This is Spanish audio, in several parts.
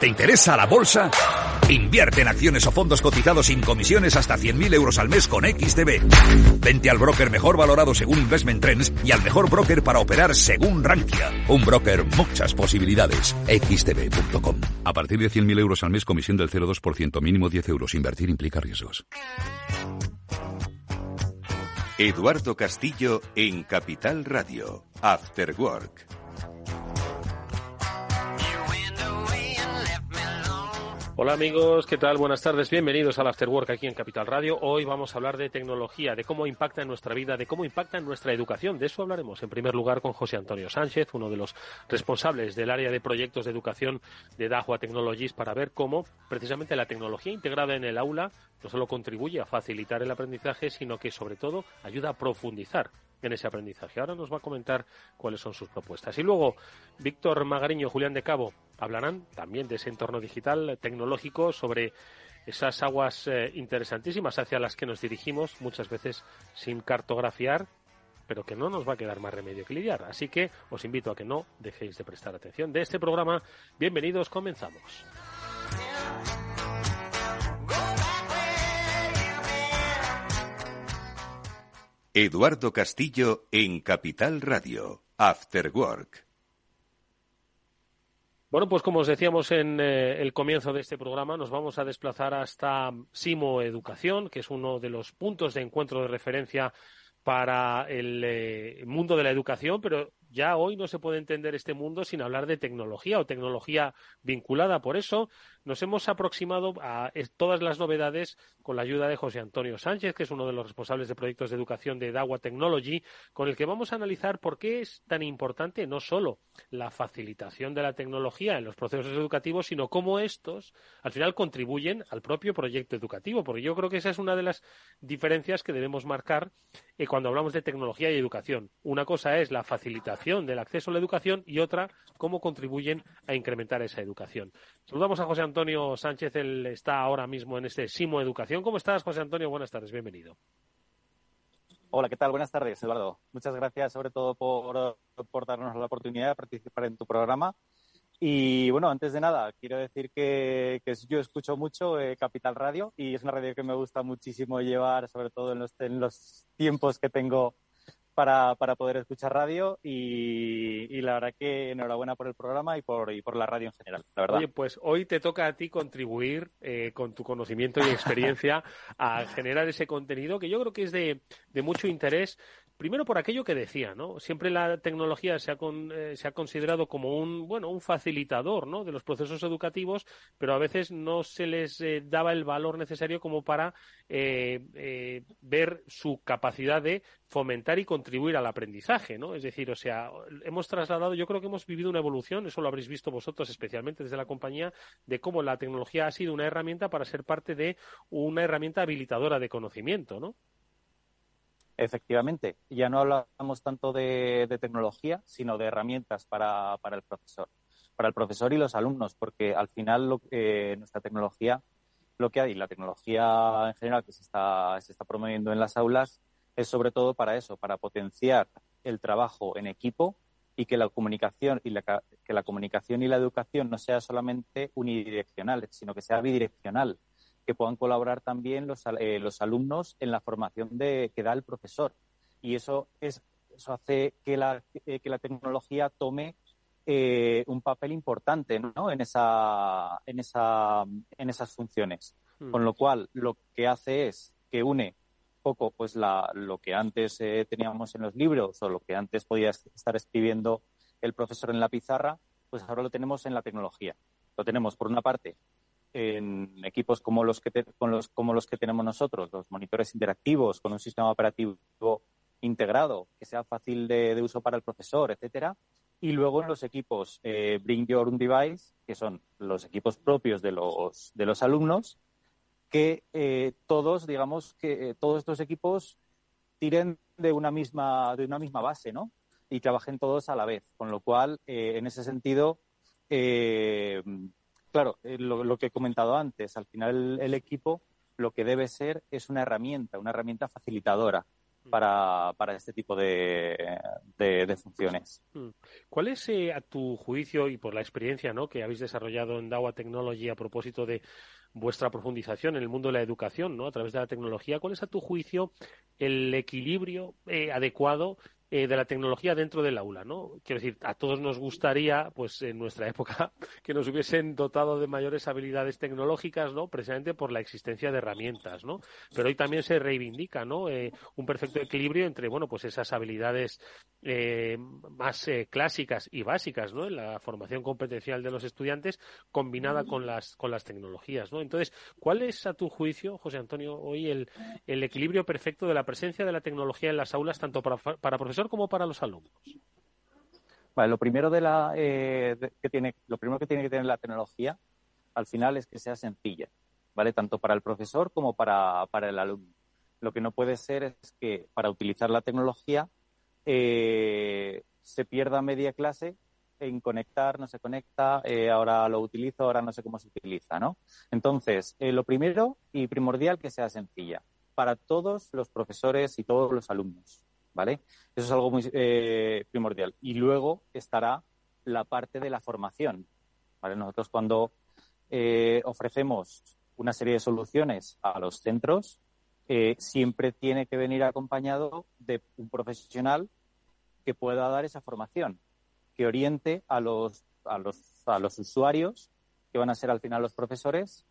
¿Te interesa la bolsa? Invierte en acciones o fondos cotizados sin comisiones hasta 100.000 euros al mes con XTB. Vente al broker mejor valorado según Investment Trends y al mejor broker para operar según Rankia. Un broker, muchas posibilidades. XTB.com. A partir de 100.000 euros al mes, comisión del 0,2%, mínimo 10 euros. Invertir implica riesgos. Eduardo Castillo en Capital Radio. After Work. Hola amigos, ¿qué tal? Buenas tardes, bienvenidos al After Work aquí en Capital Radio. Hoy vamos a hablar de tecnología, de cómo impacta en nuestra vida, de cómo impacta en nuestra educación. De eso hablaremos en primer lugar con José Antonio Sánchez, uno de los responsables del área de proyectos de educación de Dahua Technologies, para ver cómo precisamente la tecnología integrada en el aula no solo contribuye a facilitar el aprendizaje, sino que sobre todo ayuda a profundizar en ese aprendizaje. Ahora nos va a comentar cuáles son sus propuestas. Y luego, Víctor Magariño Julián de Cabo hablarán también de ese entorno digital tecnológico sobre esas aguas eh, interesantísimas hacia las que nos dirigimos, muchas veces sin cartografiar, pero que no nos va a quedar más remedio que lidiar. Así que os invito a que no dejéis de prestar atención de este programa. Bienvenidos, comenzamos. Eduardo Castillo en Capital Radio. After Work. Bueno, pues como os decíamos en eh, el comienzo de este programa, nos vamos a desplazar hasta Simo Educación, que es uno de los puntos de encuentro de referencia para el eh, mundo de la educación, pero ya hoy no se puede entender este mundo sin hablar de tecnología o tecnología vinculada. Por eso nos hemos aproximado a todas las novedades con la ayuda de José Antonio Sánchez, que es uno de los responsables de proyectos de educación de Dawa Technology, con el que vamos a analizar por qué es tan importante no solo la facilitación de la tecnología en los procesos educativos, sino cómo estos al final contribuyen al propio proyecto educativo, porque yo creo que esa es una de las diferencias que debemos marcar eh, cuando hablamos de tecnología y educación. Una cosa es la facilitación del acceso a la educación y otra, cómo contribuyen a incrementar esa educación. Saludamos a José Antonio Sánchez, él está ahora mismo en este Simo Educación. ¿Cómo estás, José Antonio? Buenas tardes, bienvenido. Hola, ¿qué tal? Buenas tardes, Eduardo. Muchas gracias sobre todo por, darnos la oportunidad de participar en tu programa. Y bueno, antes de nada, quiero decir que, yo escucho mucho eh, Capital Radio y es una radio que me gusta muchísimo llevar, sobre todo en los, en los tiempos que tengo para, para poder escuchar radio y, la verdad que enhorabuena por el programa y por, y por la radio en general, la verdad. Oye, pues hoy te toca a ti contribuir eh, con tu conocimiento y experiencia a generar ese contenido que yo creo que es de, de mucho interés Primero por aquello que decía, ¿no? Siempre la tecnología se ha, eh, se ha considerado como un, bueno, un facilitador, ¿no? De los procesos educativos, pero a veces no se les eh, daba el valor necesario como para eh, ver su capacidad de fomentar y contribuir al aprendizaje, ¿no? Es decir, o sea, hemos trasladado, yo creo que hemos vivido una evolución, eso lo habréis visto vosotros especialmente desde la compañía, de cómo la tecnología ha sido una herramienta para ser parte de una herramienta habilitadora de conocimiento, ¿no? Efectivamente, ya no hablamos tanto de, tecnología, sino de herramientas para, el profesor, para el profesor y los alumnos, porque al final lo, nuestra tecnología, lo que hay, la tecnología en general que se está, se está promoviendo en las aulas, es sobre todo para eso, para potenciar el trabajo en equipo y que la comunicación y la, que la comunicación y la educación no sea solamente unidireccional, sino que sea bidireccional que puedan colaborar también los, eh, los alumnos en la formación de, que da el profesor. Y eso, es, eso hace que la, eh, que la tecnología tome eh, un papel importante ¿no? en, esa, en, esa, en esas funciones. Hmm. Con lo cual, lo que hace es que une poco pues la, lo que antes teníamos en los libros o lo que antes podía estar escribiendo el profesor en la pizarra, pues ahora lo tenemos en la tecnología. Lo tenemos, por una parte, en equipos como los que con los, como los que tenemos nosotros, los monitores interactivos con un sistema operativo integrado que sea fácil de, uso para el profesor, etcétera. Y luego en los equipos eh, Bring Your Own Device, que son los equipos propios de los, de los alumnos, que eh, todos, digamos, que eh, todos estos equipos tiren de una misma, de una misma base, ¿no? Y trabajen todos a la vez. Con lo cual, en ese sentido, Claro, eh, lo, que he comentado antes, al final el, equipo lo que debe ser es una herramienta, una herramienta facilitadora para, para este tipo de, de, funciones. Mm. ¿Cuál es, eh, a tu juicio y por la experiencia ¿no? que habéis desarrollado en Dawa Technology a propósito de vuestra profundización en el mundo de la educación ¿no? a través de la tecnología, cuál es, a tu juicio, el equilibrio eh, adecuado eh, de la tecnología dentro del aula, ¿no? Quiero decir, a todos nos gustaría, pues en nuestra época, que nos hubiesen dotado de mayores habilidades tecnológicas, ¿no? Precisamente por la existencia de herramientas, ¿no? Pero hoy también se reivindica, ¿no? Eh, un perfecto equilibrio entre, bueno, pues esas habilidades eh, más clásicas y básicas, ¿no? En la formación competencial de los estudiantes combinada con las con las tecnologías, ¿no? Entonces, ¿cuál es a tu juicio, José Antonio, hoy el, el equilibrio perfecto de la presencia de la tecnología en las aulas tanto para, para profesores como para los alumnos? lo primero de la eh, que tiene, lo primero que tiene que tener la tecnología al final es que sea sencilla, ¿vale? Tanto para el profesor como para, el alumno. Lo que no puede ser es que para utilizar la tecnología eh, se pierda media clase en conectar, no se conecta, eh, ahora lo utilizo, ahora no sé cómo se utiliza, ¿no? Entonces, lo primero y primordial que sea sencilla para todos los profesores y todos los alumnos. ¿Vale? Eso es algo muy eh, primordial. Y luego estará la parte de la formación, ¿vale? Nosotros cuando eh, ofrecemos una serie de soluciones a los centros, eh, siempre tiene que venir acompañado de un profesional que pueda dar esa formación, que oriente a los, a los, a los usuarios, que van a ser al final los profesores,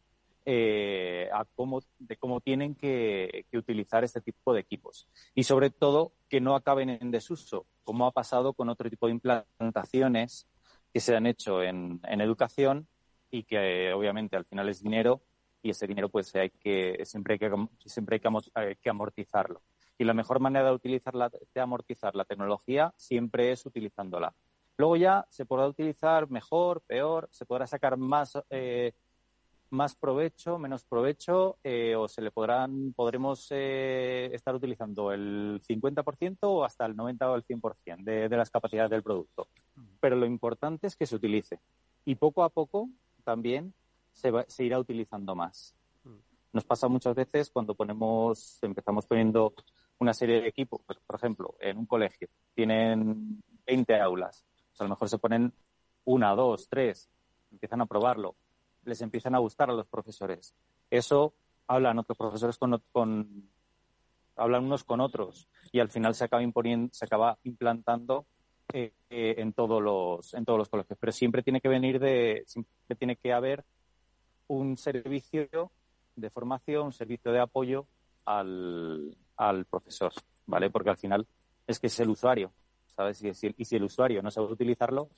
eh, a cómo, de cómo tienen que, utilizar este tipo de equipos. Y sobre todo, que no acaben en desuso, como ha pasado con otro tipo de implantaciones que se han hecho en, educación y que obviamente al final es dinero y ese dinero pues hay que siempre hay que siempre hay que amortizarlo y la mejor manera de utilizar de amortizar la tecnología siempre es utilizándola luego ya se podrá utilizar mejor peor se podrá sacar más eh, más provecho, menos provecho, eh, o se le podrán, podremos eh, estar utilizando el 50% o hasta el 90 o el 100% de, de las capacidades del producto. Pero lo importante es que se utilice. Y poco a poco también se, se irá utilizando más. Nos pasa muchas veces cuando ponemos, empezamos poniendo una serie de equipos, pues, por ejemplo, en un colegio, tienen 20 aulas. a lo mejor se ponen una, dos, tres, empiezan a probarlo les empiezan a gustar a los profesores. Eso hablan otros profesores con, hablan unos con otros y al final se acaba imponiendo, se acaba implantando eh, eh, en todos los en todos los colegios. Pero siempre tiene que venir de siempre tiene que haber un servicio de formación, un servicio de apoyo al, al profesor, ¿vale? Porque al final es que es el usuario, ¿sabes? Y si, y si el usuario no sabe utilizarlo,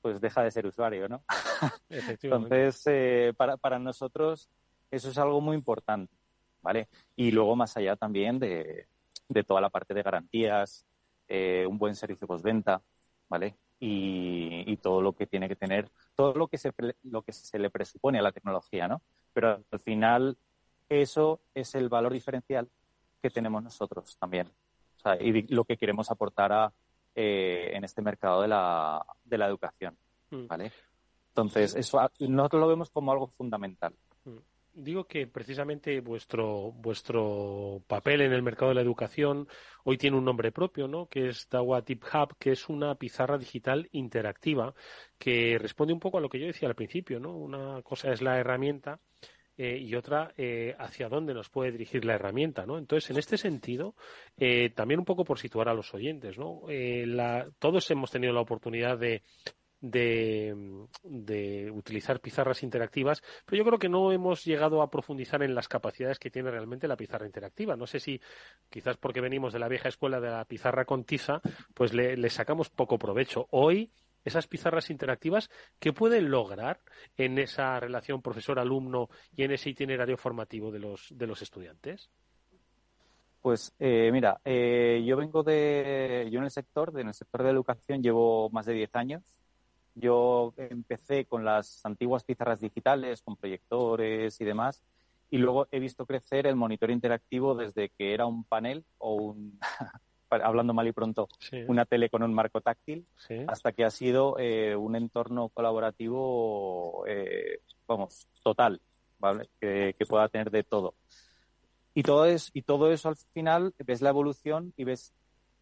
pues deja de ser usuario, ¿no? Entonces, eh, para, para nosotros eso es algo muy importante, ¿vale? Y luego más allá también de, de toda la parte de garantías, eh, un buen servicio postventa, ¿vale? Y, y, todo lo que tiene que tener, todo lo que, se, lo que se le presupone a la tecnología, ¿no? Pero al final eso es el valor diferencial que tenemos nosotros también. O sea, y lo que queremos aportar a, eh, en este mercado de la, de la educación. Mm. ¿vale? Entonces, eso nosotros lo vemos como algo fundamental. Mm. Digo que precisamente vuestro, vuestro papel en el mercado de la educación hoy tiene un nombre propio, ¿no? Que es Dawa Tip Hub, que es una pizarra digital interactiva que responde un poco a lo que yo decía al principio, ¿no? Una cosa es la herramienta eh, y otra eh, hacia dónde nos puede dirigir la herramienta, ¿no? Entonces, en este sentido, eh, también un poco por situar a los oyentes, ¿no? todos hemos tenido la oportunidad de, de, utilizar pizarras interactivas, pero yo creo que no hemos llegado a profundizar en las capacidades que tiene realmente la pizarra interactiva. No sé si quizás porque venimos de la vieja escuela de la pizarra con tiza, pues le sacamos poco provecho. Hoy esas pizarras interactivas, ¿qué pueden lograr en esa relación profesor-alumno y en ese itinerario formativo de los, de los estudiantes? Pues eh, mira, eh, yo vengo de, yo en el sector, en el sector de educación llevo más de 10 años. Yo empecé con las antiguas pizarras digitales, con proyectores y demás, y luego he visto crecer el monitor interactivo desde que era un panel o un, hablando mal y pronto, una tele con un marco táctil, hasta que ha sido eh, un entorno colaborativo, eh, vamos, total, ¿vale? Que, pueda tener de todo. Y todo, es, y todo eso al final ves la evolución y ves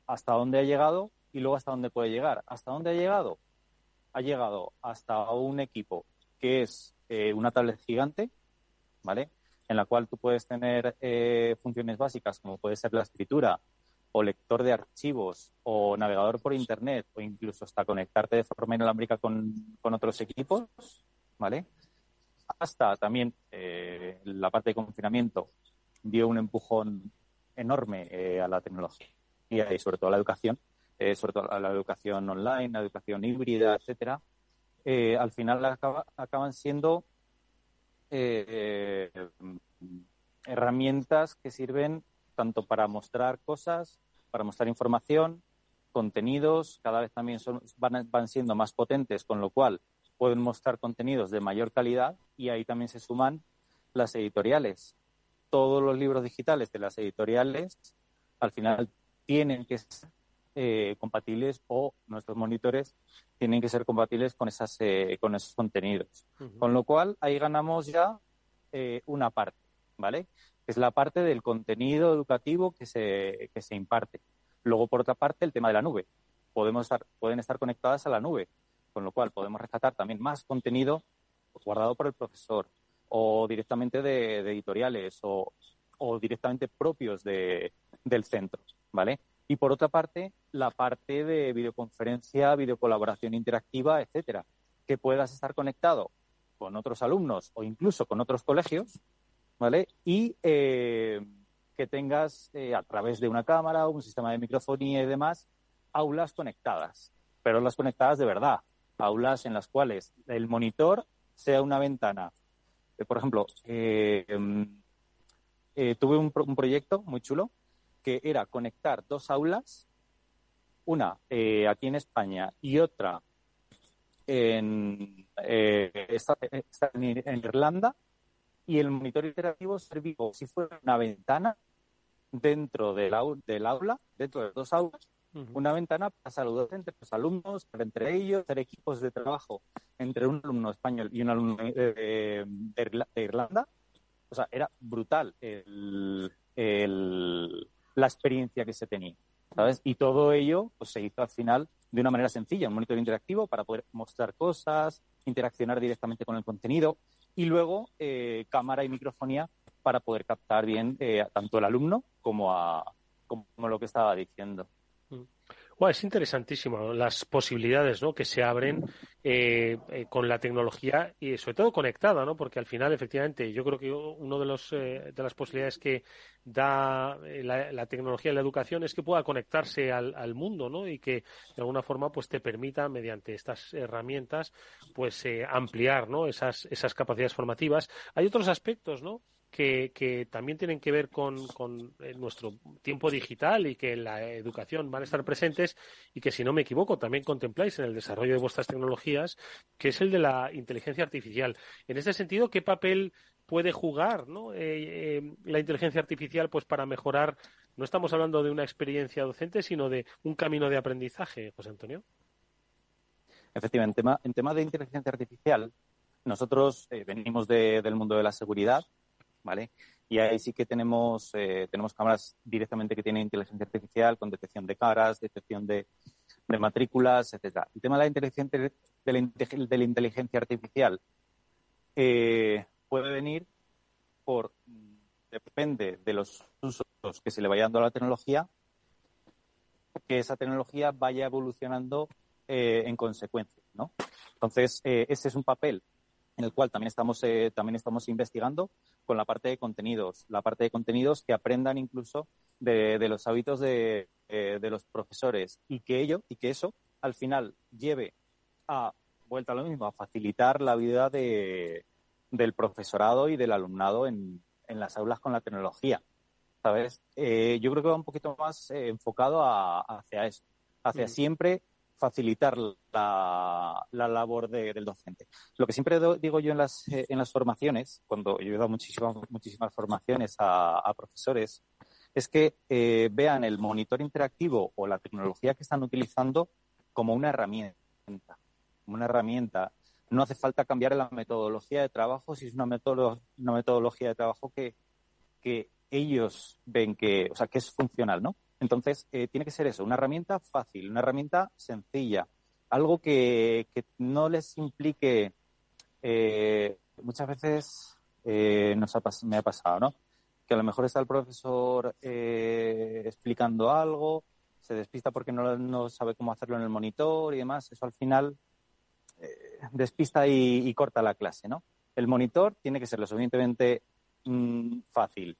hasta dónde ha llegado y luego hasta dónde puede llegar. ¿Hasta dónde ha llegado? Ha llegado hasta un equipo que es eh, una tablet gigante, ¿vale? En la cual tú puedes tener eh, funciones básicas como puede ser la escritura o lector de archivos o navegador por internet o incluso hasta conectarte de forma inalámbrica con, con otros equipos, ¿vale? Hasta también eh, la parte de confinamiento dio un empujón enorme a la tecnología y sobre todo a la educación, sobre todo a la educación online, la educación híbrida, etcétera, eh, al final acaban siendo eh, herramientas que sirven tanto para mostrar cosas, para mostrar información, contenidos, cada vez también van, van siendo más potentes, con lo cual pueden mostrar contenidos de mayor calidad y ahí también se suman las editoriales. Todos los libros digitales de las editoriales al final tienen que ser eh, compatibles o nuestros monitores tienen que ser compatibles con, esas, eh, con esos contenidos. Con lo cual, ahí ganamos ya eh, una parte, ¿vale? Es la parte del contenido educativo que se, que se imparte. Luego, por otra parte, el tema de la nube. Podemos pueden estar conectadas a la nube, con lo cual podemos rescatar también más contenido guardado por el profesor o directamente de, editoriales o, o, directamente propios de, del centro, ¿vale? Y por otra parte, la parte de videoconferencia, videocolaboración interactiva, etcétera, que puedas estar conectado con otros alumnos o incluso con otros colegios, ¿vale? Y eh, que tengas eh, a través de una cámara, un sistema de microfonía y demás, aulas conectadas, pero las conectadas de verdad, aulas en las cuales el monitor sea una ventana. Eh, por ejemplo, em, tuve un, un proyecto muy chulo que era conectar dos aulas, una eh, aquí en España y otra en, eh, en, Irlanda, y el monitor interactivo servía si fuera una ventana dentro del, del aula, dentro de dos aulas, una ventana para saludar entre los alumnos, entre ellos, hacer equipos de trabajo entre un alumno español y un alumno de, Irlanda. O sea, era brutal el, la experiencia que se tenía, ¿sabes? Y todo ello pues, se hizo al final de una manera sencilla, un monitor interactivo para poder mostrar cosas, interaccionar directamente con el contenido y luego eh, cámara y microfonía para poder captar bien eh, tanto el alumno como, a, como lo que estaba diciendo es interesantísimo las posibilidades ¿no? que se abren eh, eh, con la tecnología y sobre todo conectada, ¿no? porque al final, efectivamente, yo creo que una de, los, eh, de las posibilidades que da la, tecnología en la educación es que pueda conectarse al, al, mundo ¿no? y que de alguna forma pues te permita, mediante estas herramientas, pues ampliar ¿no? esas, esas capacidades formativas. Hay otros aspectos, ¿no? Que, también tienen que ver con, eh, nuestro tiempo digital y que la educación van a estar presentes y que, si no me equivoco, también contempláis en el desarrollo de vuestras tecnologías, que es el de la inteligencia artificial. En este sentido, ¿qué papel puede jugar eh, eh, la inteligencia artificial pues para mejorar? No estamos hablando de una experiencia docente, sino de un camino de aprendizaje, José Antonio. Efectivamente, en tema, en tema de inteligencia artificial, nosotros venimos del mundo de la seguridad ¿vale? Y ahí sí que tenemos, eh, tenemos cámaras directamente que tienen inteligencia artificial con detección de caras, detección de, matrículas, etcétera. El tema de la inteligencia, de la, inteligencia artificial eh, puede venir por, depende de los usos que se le vaya dando a la tecnología, que esa tecnología vaya evolucionando eh, en consecuencia, ¿no? Entonces, ese es un papel en el cual también estamos, eh, también estamos investigando con la parte de contenidos, la parte de contenidos que aprendan incluso de, los hábitos de, eh, de, los profesores y que ello y que eso al final lleve a vuelta a lo mismo, a facilitar la vida de, del profesorado y del alumnado en, en las aulas con la tecnología. ¿Sabes? Eh, yo creo que va un poquito más enfocado hacia eso, hacia siempre facilitar la, labor del docente. Lo que siempre digo yo en las, eh, en las formaciones, cuando yo he dado muchísimas, muchísimas formaciones a, profesores, es que eh, vean el monitor interactivo o la tecnología que están utilizando como una herramienta. una herramienta. No hace falta cambiar la metodología de trabajo si es una, una metodología de trabajo que, que ellos ven que, o sea, que es funcional, ¿no? Entonces, eh, tiene que ser eso, una herramienta fácil, una herramienta sencilla, algo que, no les implique, eh, muchas veces eh, nos me ha pasado, ¿no? Que a lo mejor está el profesor explicando algo, se despista porque no, sabe cómo hacerlo en el monitor y demás, eso al final despista y, corta la clase, ¿no? El monitor tiene que ser lo suficientemente mm, fácil,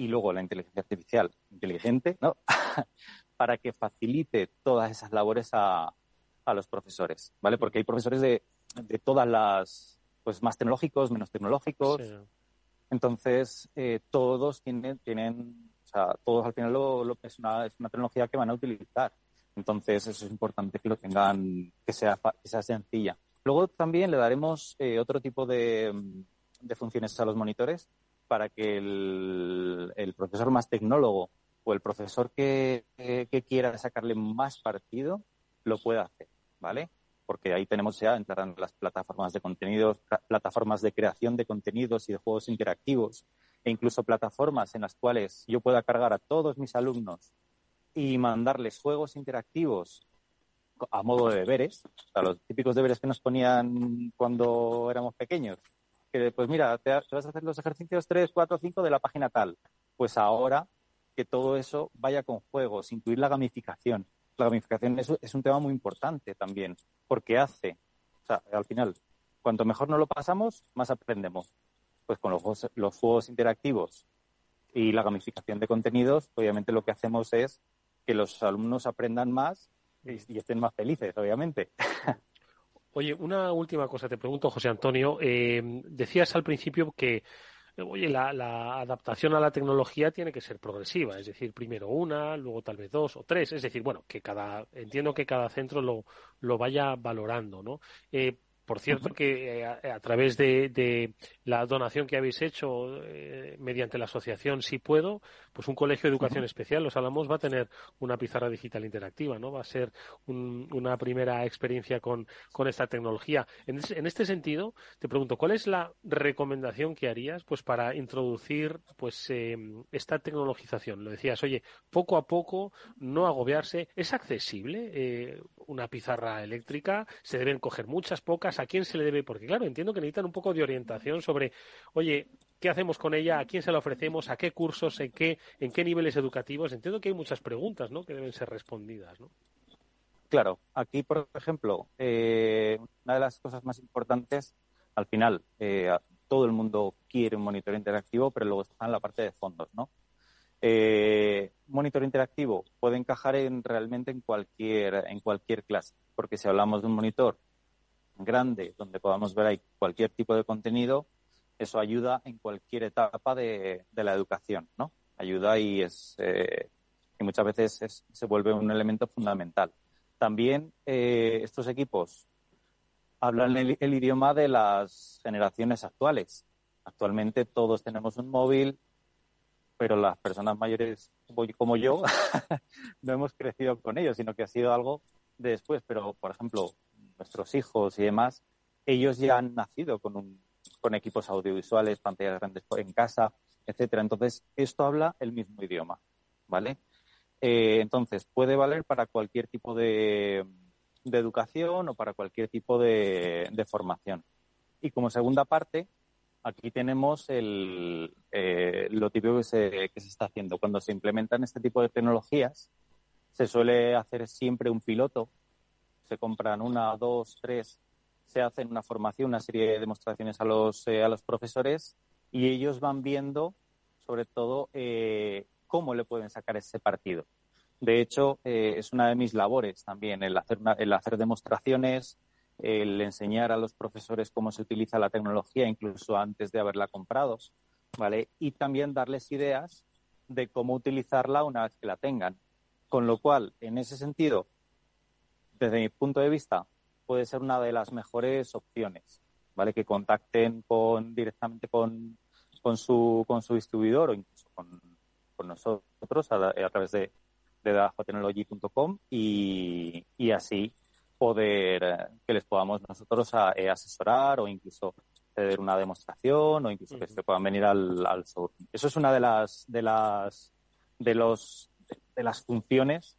y luego la inteligencia artificial inteligente, ¿no? para que facilite todas esas labores a, a, los profesores, ¿vale? Porque hay profesores de, de, todas las, pues más tecnológicos, menos tecnológicos. Entonces, eh, todos tienen, tienen, o sea, todos al final lo, lo, es, una, es una tecnología que van a utilizar. Entonces, eso es importante que lo tengan, que sea, que sea sencilla. Luego también le daremos eh, otro tipo de, de funciones a los monitores para que el, profesor más tecnólogo o el profesor que, quiera sacarle más partido lo pueda hacer, ¿vale? Porque ahí tenemos ya, entrarán las plataformas de contenidos, plataformas de creación de contenidos y de juegos interactivos, e incluso plataformas en las cuales yo pueda cargar a todos mis alumnos y mandarles juegos interactivos a modo de deberes, a los típicos deberes que nos ponían cuando éramos pequeños, que pues mira, te, vas a hacer los ejercicios 3, 4, 5 de la página tal. Pues ahora que todo eso vaya con juegos, incluir la gamificación. La gamificación es, es un tema muy importante también, porque hace, o sea, al final, cuanto mejor nos lo pasamos, más aprendemos. Pues con los juegos, los juegos interactivos y la gamificación de contenidos, obviamente lo que hacemos es que los alumnos aprendan más y, y estén más felices, obviamente. Oye, una última cosa te pregunto, José Antonio. Eh, decías al principio que oye, la, adaptación a la tecnología tiene que ser progresiva, es decir, primero una, luego tal vez dos o tres, es decir, bueno, que cada, entiendo que cada centro lo, lo vaya valorando, ¿no? Eh, por cierto, que eh, a, través de, la donación que habéis hecho eh, mediante la asociación Si Puedo, pues un colegio de educación especial, Los Álamos, va a tener una pizarra digital interactiva, ¿no? Va a ser una primera experiencia con, esta tecnología. En, este sentido, te pregunto, ¿cuál es la recomendación que harías pues para introducir pues em, esta tecnologización? Lo decías, oye, poco a poco, no agobiarse. ¿Es accesible eh, una pizarra eléctrica? ¿Se deben coger muchas, pocas? a quién se le debe, porque claro, entiendo que necesitan un poco de orientación sobre, oye, ¿qué hacemos con ella? ¿A quién se la ofrecemos? ¿A qué cursos? ¿En qué, en qué niveles educativos? Entiendo que hay muchas preguntas, ¿no? Que deben ser respondidas, ¿no? Claro, aquí, por ejemplo, eh, una de las cosas más importantes, al final, eh, todo el mundo quiere un monitor interactivo, pero luego está en la parte de fondos, ¿no? Eh, monitor interactivo puede encajar en, realmente en cualquier, en cualquier clase, porque si hablamos de un monitor grande donde podamos ver ahí cualquier tipo de contenido, eso ayuda en cualquier etapa de, la educación, ¿no? Ayuda y es eh, y muchas veces se vuelve un elemento fundamental. También eh, estos equipos hablan el, idioma de las generaciones actuales. Actualmente todos tenemos un móvil, pero las personas mayores como yo no hemos crecido con ellos, sino que ha sido algo de después. Pero, por ejemplo, nuestros hijos y demás, ellos ya han nacido con, un, con equipos audiovisuales, pantallas grandes en casa, etcétera. Entonces, esto habla el mismo idioma, ¿vale? Eh, entonces, puede valer para cualquier tipo de, educación o para cualquier tipo de, formación. Y como segunda parte, aquí tenemos el, eh, lo típico que se, que se está haciendo. Cuando se implementan este tipo de tecnologías, se suele hacer siempre un piloto se compran una, dos, tres, se hacen una formación, una serie de demostraciones a los, eh, a los profesores y ellos van viendo, sobre todo, eh, cómo le pueden sacar ese partido. De hecho, eh, es una de mis labores también el hacer, el hacer demostraciones, el enseñar a los profesores cómo se utiliza la tecnología, incluso antes de haberla comprado, ¿vale? Y también darles ideas de cómo utilizarla una vez que la tengan. Con lo cual, en ese sentido, desde mi punto de vista, puede ser una de las mejores opciones, ¿vale? Que contacten con, directamente con, con, su, con su distribuidor o incluso con, nosotros a, través de, de y, y así poder que les podamos nosotros eh, asesorar o incluso acceder a una demostración o incluso que se puedan venir al, al Eso es una de las, de las, de los, de las funciones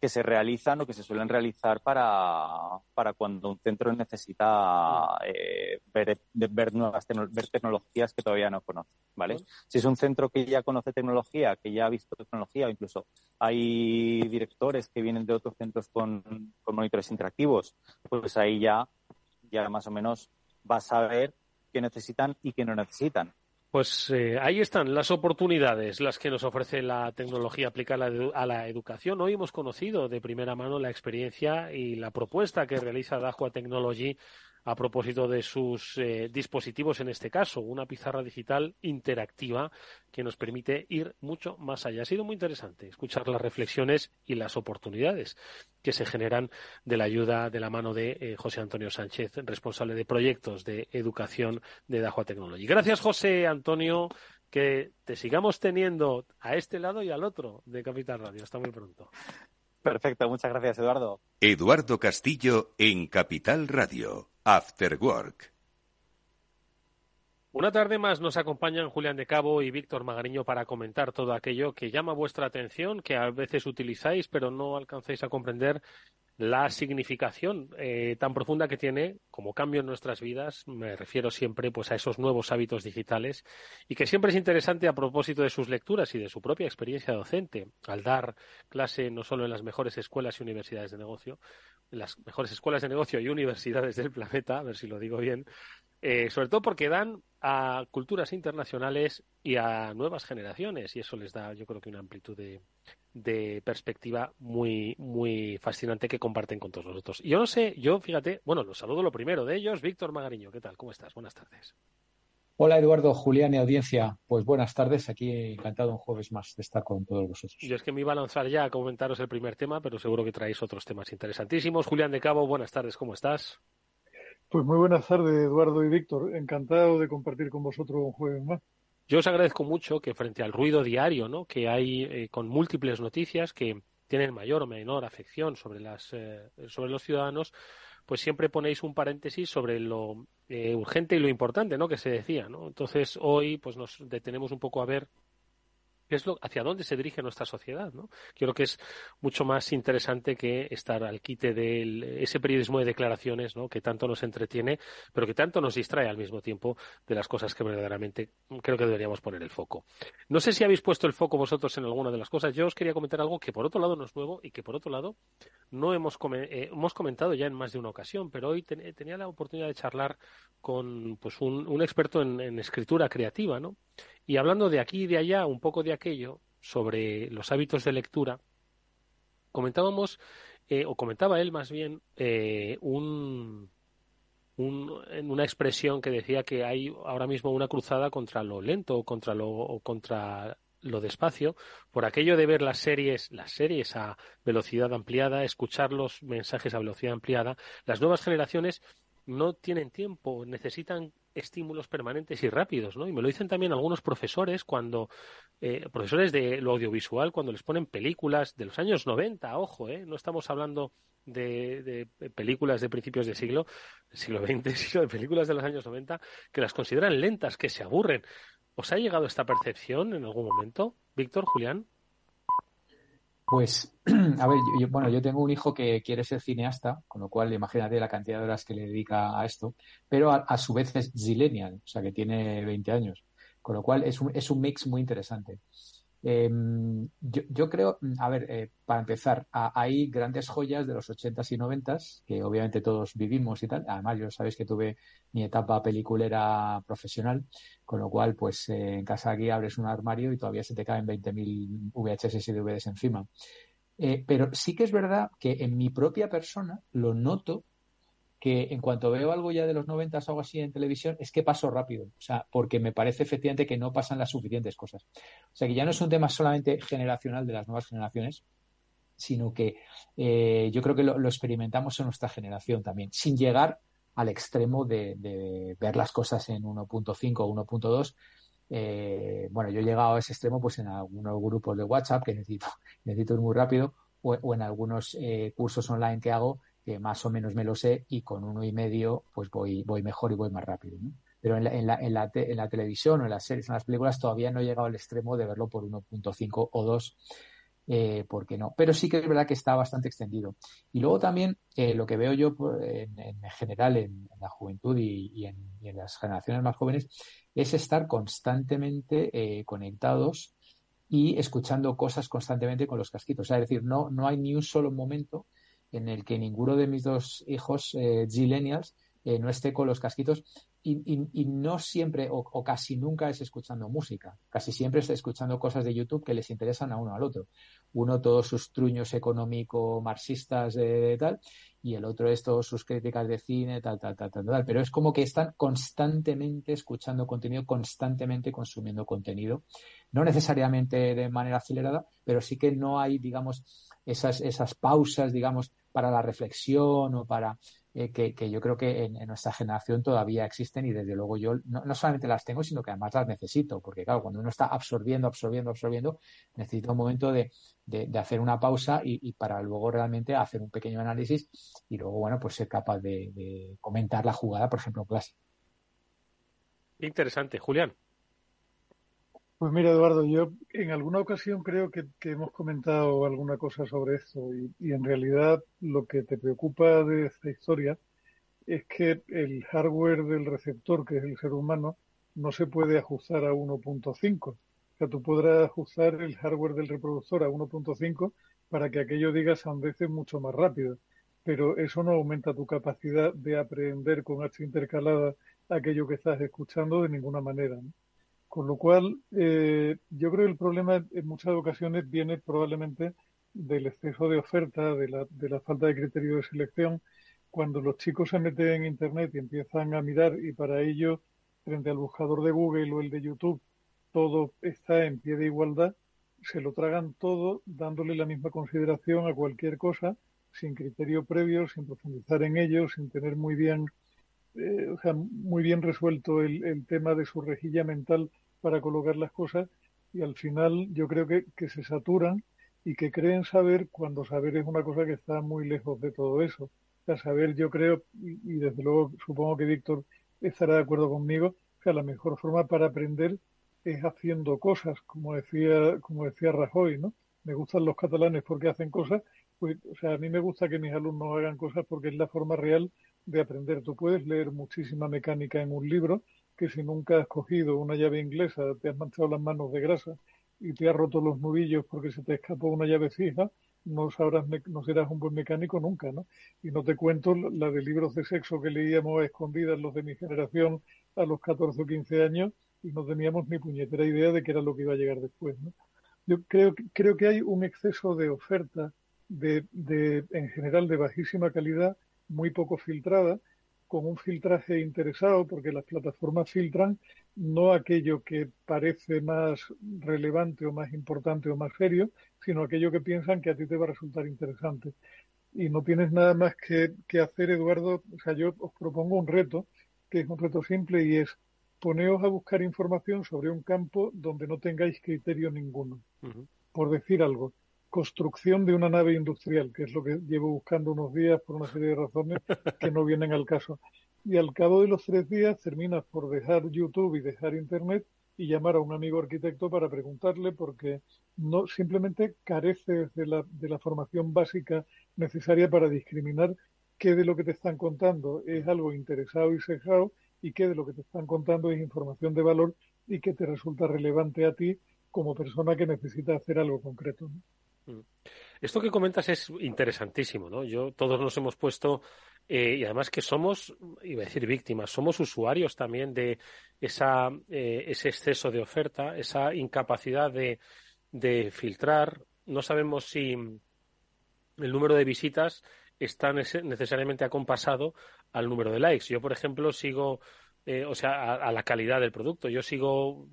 que se realizan o que se suelen realizar para, para cuando un centro necesita eh, ver, ver, nuevas ver tecnologías que todavía no conoce, ¿vale? Si es un centro que ya conoce tecnología, que ya ha visto tecnología, o incluso hay directores que vienen de otros centros con, con monitores interactivos, pues ahí ya, ya más o menos vas a ver qué necesitan y qué no necesitan. Pues eh, ahí están las oportunidades, las que nos ofrece la tecnología aplicada a la educación. Hoy hemos conocido de primera mano la experiencia y la propuesta que realiza Dahua Technology a propósito de sus eh, dispositivos, en este caso, una pizarra digital interactiva que nos permite ir mucho más allá. Ha sido muy interesante escuchar las reflexiones y las oportunidades que se generan de la ayuda de la mano de eh, José Antonio Sánchez, responsable de proyectos de educación de Dahua Technology. Gracias, José Antonio. Que te sigamos teniendo a este lado y al otro de Capital Radio. Hasta muy pronto. Perfecto, muchas gracias, Eduardo. Eduardo Castillo en Capital Radio. After Work. Una tarde más nos acompañan Julián de Cabo y Víctor Magariño para comentar todo aquello que llama vuestra atención, que a veces utilizáis pero no alcanzáis a comprender la significación eh, tan profunda que tiene como cambio en nuestras vidas. Me refiero siempre pues a esos nuevos hábitos digitales y que siempre es interesante a propósito de sus lecturas y de su propia experiencia docente al dar clase no solo en las mejores escuelas y universidades de negocio, las mejores escuelas de negocio y universidades del planeta, a ver si lo digo bien, eh, sobre todo porque dan a culturas internacionales y a nuevas generaciones y eso les da yo creo que una amplitud de, de perspectiva muy muy fascinante que comparten con todos nosotros. Yo no sé, yo fíjate, bueno, los saludo lo primero de ellos, Víctor Magariño, ¿qué tal? ¿Cómo estás? Buenas tardes. Hola Eduardo, Julián y audiencia. Pues buenas tardes, aquí encantado un jueves más de estar con todos vosotros. Yo es que me iba a lanzar ya a comentaros el primer tema, pero seguro que traéis otros temas interesantísimos. Julián de Cabo, buenas tardes, ¿cómo estás? Pues muy buenas tardes, Eduardo y Víctor. Encantado de compartir con vosotros un jueves más. Yo os agradezco mucho que frente al ruido diario ¿no? que hay eh, con múltiples noticias que tienen mayor o menor afección sobre, las, eh, sobre los ciudadanos, pues siempre ponéis un paréntesis sobre lo eh, urgente y lo importante, ¿no? Que se decía, ¿no? Entonces hoy, pues nos detenemos un poco a ver es hacia dónde se dirige nuestra sociedad, ¿no? Creo que es mucho más interesante que estar al quite de ese periodismo de declaraciones, ¿no? Que tanto nos entretiene, pero que tanto nos distrae al mismo tiempo de las cosas que verdaderamente creo que deberíamos poner el foco. No sé si habéis puesto el foco vosotros en alguna de las cosas. Yo os quería comentar algo que por otro lado no es nuevo y que por otro lado no hemos, eh, hemos comentado ya en más de una ocasión, pero hoy tenía la oportunidad de charlar con pues un, un experto en, en escritura creativa, ¿no? Y hablando de aquí y de allá, un poco de aquello, sobre los hábitos de lectura, comentábamos, eh, o comentaba él más bien, eh, un, una expresión que decía que hay ahora mismo una cruzada contra lo lento, contra lo, contra lo despacio, por aquello de ver las series, las series a velocidad ampliada, escuchar los mensajes a velocidad ampliada, las nuevas generaciones no tienen tiempo, necesitan estímulos permanentes y rápidos, ¿no? Y me lo dicen también algunos profesores cuando, eh, profesores de lo audiovisual, cuando les ponen películas de los años 90, ojo, ¿eh? No estamos hablando de, películas de principios del siglo, siglo XX, sino de películas de los años 90, que las consideran lentas, que se aburren. ¿Os ha llegado esta percepción en algún momento, Víctor, Julián? Pues, a ver, yo, bueno, yo tengo un hijo que quiere ser cineasta, con lo cual imagínate la cantidad de horas que le dedica a esto, pero a, su vez es zillennial, o sea que tiene 20 años, con lo cual es un, es un mix muy interesante. Em, yo, creo, a ver, eh, para empezar, hay grandes joyas de los 80s y 90s que obviamente todos vivimos y tal. Además, yo sabéis que tuve mi etapa peliculera profesional, con lo cual, pues eh, en casa aquí abres un armario y todavía se te caen 20.000 VHS y DVDs encima. Eh, pero sí que es verdad que en mi propia persona lo noto que en cuanto veo algo ya de los 90 o algo así en televisión, es que paso rápido. O sea, porque me parece efectivamente que no pasan las suficientes cosas. O sea, que ya no es un tema solamente generacional de las nuevas generaciones, sino que eh, yo creo que lo, experimentamos en nuestra generación también, sin llegar al extremo de, ver las cosas en 1.5 o 1.2. Eh, bueno, yo he llegado a ese extremo pues en algunos grupos de WhatsApp que necesito, necesito ir muy rápido o, en algunos eh, cursos online que hago que más o menos me lo sé, y con uno y medio, pues voy, voy mejor y voy más rápido, ¿no? Pero en la, en la, en la, en la televisión o en las series, en las películas, todavía no he llegado al extremo de verlo por 1.5 o 2 eh, porque no. Pero sí que es verdad que está bastante extendido. Y luego también eh, lo que veo yo pues, en, general en, la juventud y, en, las generaciones más jóvenes es estar constantemente eh, conectados y escuchando cosas constantemente con los casquitos. O sea, es decir, no, no hay ni un solo momento en el que ninguno de mis dos hijos eh, Gillennials no esté con los casquitos y, no siempre o, casi nunca es escuchando música, casi siempre es escuchando cosas de YouTube que les interesan a uno al otro. Uno todos sus truños económico marxistas de, tal y el otro es todos sus críticas de cine, tal, tal, tal, tal, tal. Pero es como que están constantemente escuchando contenido, constantemente consumiendo contenido. No necesariamente de manera acelerada, pero sí que no hay, digamos, esas, esas pausas, digamos, para la reflexión o para eh, que, yo creo que en, nuestra generación todavía existen y desde luego yo no, solamente las tengo, sino que además las necesito, porque claro, cuando uno está absorbiendo, absorbiendo, absorbiendo, necesita un momento de, hacer una pausa y, para luego realmente hacer un pequeño análisis y luego, bueno, pues ser capaz de, comentar la jugada, por ejemplo, clase. Interesante. Julián. Pues mira, Eduardo, yo en alguna ocasión creo que, hemos comentado alguna cosa sobre esto y, en realidad lo que te preocupa de esta historia es que el hardware del receptor, que es el ser humano, no se puede ajustar a 1.5. O sea, tú podrás ajustar el hardware del reproductor a 1.5 para que aquello diga sandeces mucho más rápido, pero eso no aumenta tu capacidad de aprender con H intercalada aquello que estás escuchando de ninguna manera. ¿no? Con lo cual, eh, yo creo que el problema en muchas ocasiones viene probablemente del exceso de oferta, de la, de la falta de criterio de selección. Cuando los chicos se meten en Internet y empiezan a mirar y para ello, frente al buscador de Google o el de YouTube, todo está en pie de igualdad, se lo tragan todo dándole la misma consideración a cualquier cosa, sin criterio previo, sin profundizar en ello, sin tener muy bien, eh, o sea, muy bien resuelto el, el tema de su rejilla mental para colocar las cosas y al final yo creo que, que se saturan y que creen saber cuando saber es una cosa que está muy lejos de todo eso. Saber yo creo, y, desde luego supongo que Víctor estará de acuerdo conmigo, que la mejor forma para aprender es haciendo cosas, como decía, como decía Rajoy, ¿no? Me gustan los catalanes porque hacen cosas, pues, o sea, a mí me gusta que mis alumnos hagan cosas porque es la forma real de aprender. Tú puedes leer muchísima mecánica en un libro, que si nunca has cogido una llave inglesa, te has manchado las manos de grasa y te has roto los nudillos porque se te escapó una llave fija, no sabrás, no serás un buen mecánico nunca, ¿no? Y no te cuento la de libros de sexo que leíamos a escondidas los de mi generación a los 14 o 15 años y no teníamos ni puñetera idea de qué era lo que iba a llegar después, ¿no? Yo creo, creo que hay un exceso de oferta de, de, en general de bajísima calidad, muy poco filtrada, con un filtraje interesado, porque las plataformas filtran no aquello que parece más relevante o más importante o más serio, sino aquello que piensan que a ti te va a resultar interesante. Y no tienes nada más que, hacer, Eduardo. O sea, yo os propongo un reto, que es un reto simple y es poneos a buscar información sobre un campo donde no tengáis criterio ninguno. Por decir algo, construcción de una nave industrial, que es lo que llevo buscando unos días por una serie de razones que no vienen al caso. Y al cabo de los tres días terminas por dejar YouTube y dejar Internet y llamar a un amigo arquitecto para preguntarle porque no simplemente careces de la, de la formación básica necesaria para discriminar qué de lo que te están contando es algo interesado y cejado y qué de lo que te están contando es información de valor y que te resulta relevante a ti como persona que necesita hacer algo concreto. Mm. Esto que comentas es interesantísimo, ¿no? Yo todos nos hemos puesto eh, y además que somos, iba a decir víctimas, somos usuarios también de esa, eh, ese exceso de oferta, esa incapacidad de, de filtrar. No sabemos si el número de visitas está necesariamente acompasado al número de likes. Yo, por ejemplo, sigo, eh, o sea, a, la calidad del producto. Yo sigo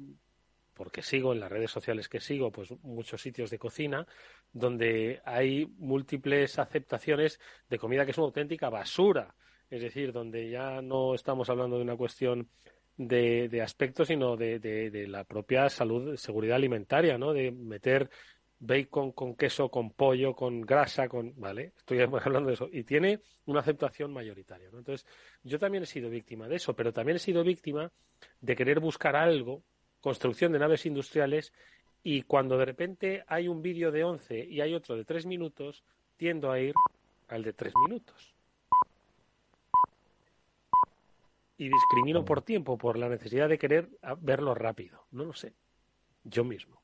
porque sigo en las redes sociales que sigo, pues muchos sitios de cocina donde hay múltiples aceptaciones de comida que es una auténtica basura. Es decir, donde ya no estamos hablando de una cuestión de, de aspecto, sino de, de, la propia salud, seguridad alimentaria, ¿no? De meter bacon con queso, con pollo, con grasa, con, ¿vale? Estoy hablando de eso. Y tiene una aceptación mayoritaria, ¿no? Entonces, yo también he sido víctima de eso, pero también he sido víctima de querer buscar algo, construcción de naves industriales, y cuando de repente hay un vídeo de 11 y hay otro de 3 minutos, tiendo a ir al de 3 minutos. Y discrimino por tiempo, por la necesidad de querer verlo rápido. No lo sé yo mismo.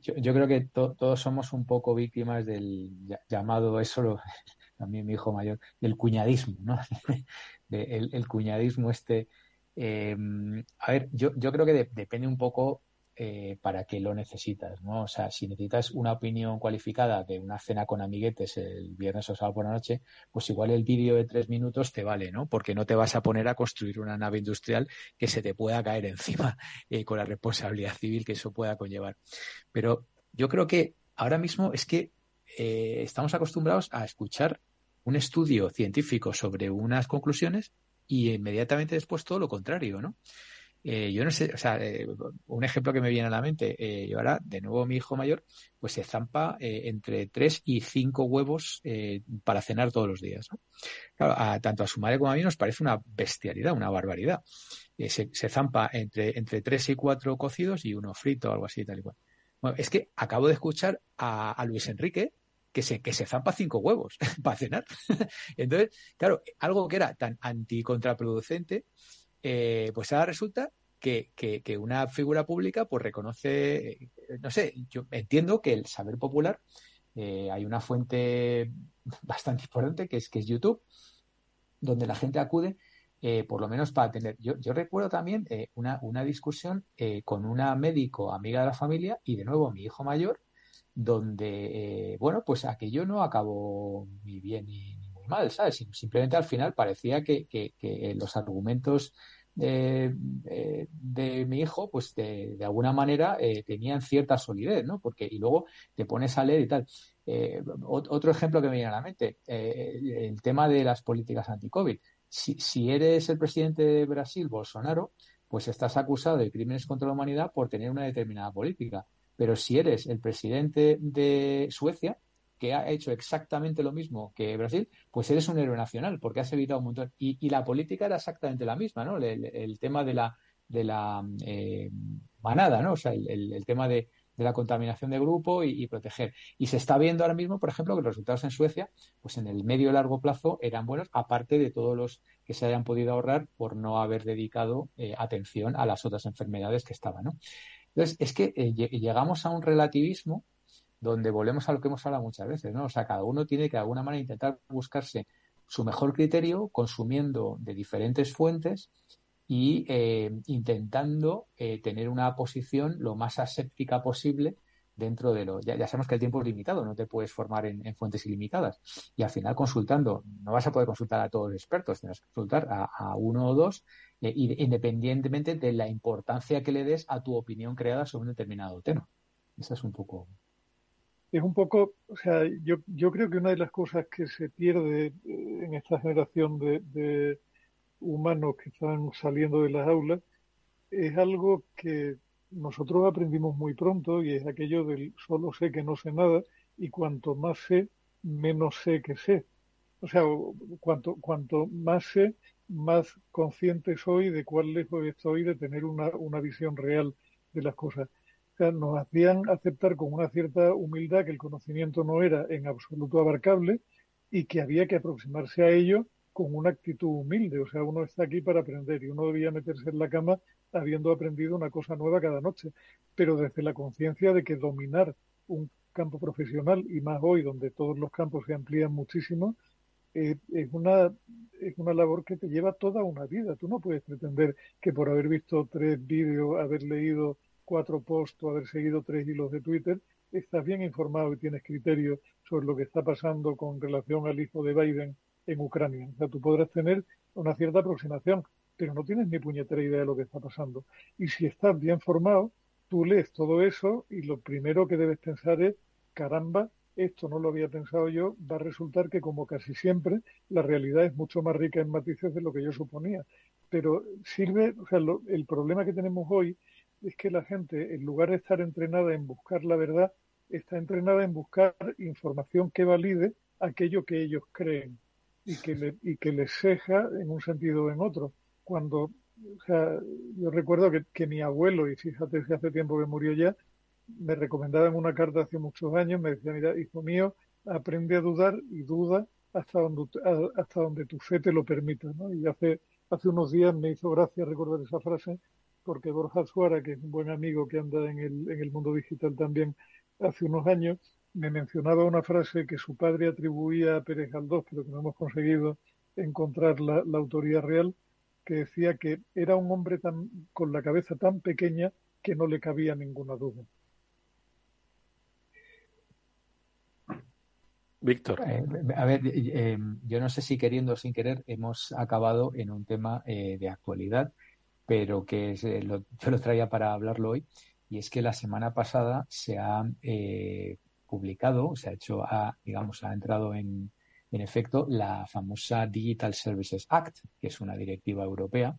Yo, creo que todos somos un poco víctimas del llamado, eso también mi hijo mayor, del cuñadismo, ¿no? el, cuñadismo este. Eh, a ver, yo, yo creo que depende un poco eh, para qué lo necesitas, ¿no? O sea, si necesitas una opinión cualificada de una cena con amiguetes el viernes o sábado por la noche, pues igual el vídeo de tres minutos te vale, ¿no? Porque no te vas a poner a construir una nave industrial que se te pueda caer encima eh, con la responsabilidad civil que eso pueda conllevar. Pero yo creo que ahora mismo es que eh, estamos acostumbrados a escuchar un estudio científico sobre unas conclusiones y inmediatamente después todo lo contrario, ¿no? Eh, yo no sé, o sea, eh, un ejemplo que me viene a la mente, eh, yo ahora, de nuevo mi hijo mayor, pues se zampa entre tres y cinco huevos para cenar todos los días. ¿no? Tanto a su madre como a mí nos parece una bestialidad, una barbaridad. Se, zampa entre, entre tres y cuatro cocidos y uno frito algo así, tal y cual. Bueno, es que acabo de escuchar a Luis Enrique que se, que se zampa cinco huevos para cenar. Entonces, claro, algo que era tan anticontraproducente, eh, pues ahora resulta que, una figura pública pues reconoce, eh, no sé, yo entiendo que el saber popular, eh, hay una fuente bastante importante que es, que es YouTube, donde la gente acude por lo menos para tener. Yo, yo recuerdo también una, una, discusión con una médico amiga de la familia y de nuevo mi hijo mayor, donde, bueno, pues aquello no acabó ni bien ni, muy mal, ¿sabes? Simplemente al final parecía que, que los argumentos de, eh, de mi hijo, pues de, de alguna manera eh, tenían cierta solidez, ¿no? Porque, y luego te pones a leer y tal. Eh, otro ejemplo que me viene a la mente, el tema de las políticas anti-COVID. Si, si eres el presidente de Brasil, Bolsonaro, pues estás acusado de crímenes contra la humanidad por tener una determinada política. Pero si eres el presidente de Suecia, que ha hecho exactamente lo mismo que Brasil, pues eres un héroe nacional, porque has evitado un montón. Y, la política era exactamente la misma, ¿no? El, tema de la, de la eh, manada, ¿no? O sea, el, tema de, la contaminación de grupo y, proteger. Y se está viendo ahora mismo, por ejemplo, que los resultados en Suecia, pues en el medio y largo plazo eran buenos, aparte de todos los que se hayan podido ahorrar por no haber dedicado eh, atención a las otras enfermedades que estaban, ¿no? Entonces, es que eh, llegamos a un relativismo donde volvemos a lo que hemos hablado muchas veces, ¿no? O sea, cada uno tiene que de alguna manera intentar buscarse su mejor criterio consumiendo de diferentes fuentes y eh, intentando eh, tener una posición lo más aséptica posible dentro de lo. Ya, sabemos que el tiempo es limitado, no te puedes formar en, fuentes ilimitadas. Y al final, consultando, no vas a poder consultar a todos los expertos, tienes que consultar a, uno o dos, eh, independientemente de la importancia que le des a tu opinión creada sobre un determinado tema. Esa es un poco es un poco, o sea, yo, yo creo que una de las cosas que se pierde eh, en esta generación de, humanos que están saliendo de las aulas es algo que nosotros aprendimos muy pronto y es aquello del solo sé que no sé nada y cuanto más sé, menos sé que sé. O sea, cuanto, cuanto más sé, más consciente soy de cuál lejos estoy de tener una, una visión real de las cosas nos hacían aceptar con una cierta humildad que el conocimiento no era en absoluto abarcable y que había que aproximarse a ello con una actitud humilde. O sea, uno está aquí para aprender y uno debía meterse en la cama habiendo aprendido una cosa nueva cada noche, pero desde la conciencia de que dominar un campo profesional y más hoy donde todos los campos se amplían muchísimo, eh, es, una, es una labor que te lleva toda una vida. Tú no puedes pretender que por haber visto tres vídeos, haber leído cuatro posts haber seguido tres hilos de Twitter, estás bien informado y tienes criterio sobre lo que está pasando con relación al hijo de Biden en Ucrania. O sea, tú podrás tener una cierta aproximación, pero no tienes ni puñetera idea de lo que está pasando. Y si estás bien formado, tú lees todo eso y lo primero que debes pensar es, caramba, esto no lo había pensado yo, va a resultar que como casi siempre, la realidad es mucho más rica en matices de lo que yo suponía. Pero sirve, o sea, el problema que tenemos hoy es que la gente, en lugar de estar entrenada en buscar la verdad, está entrenada en buscar información que valide aquello que ellos creen y que, le, y que les ceja en un sentido o en otro. Cuando, o sea, yo recuerdo que, que mi abuelo, y fíjate que hace tiempo que murió ya, me recomendaba en una carta hace muchos años, me decía, mira, hijo mío, aprende a dudar y duda hasta donde, hasta donde tu fe te lo permita. ¿no? Y hace, hace unos días me hizo gracia recordar esa frase porque Borja Suara, que es un buen amigo que anda en el, en el mundo digital también hace unos años, me mencionaba una frase que su padre atribuía a Pérez Galdós, pero que no hemos conseguido encontrar la, la autoría real, que decía que era un hombre tan, con la cabeza tan pequeña que no le cabía ninguna duda. Víctor. Eh, a ver, eh, yo no sé si queriendo o sin querer hemos acabado en un tema eh, de actualidad, pero que es, lo, yo lo traía para hablarlo hoy, y es que la semana pasada se ha publicado, se ha hecho, ha, digamos, ha entrado en, en efecto la famosa Digital Services Act, que es una directiva europea,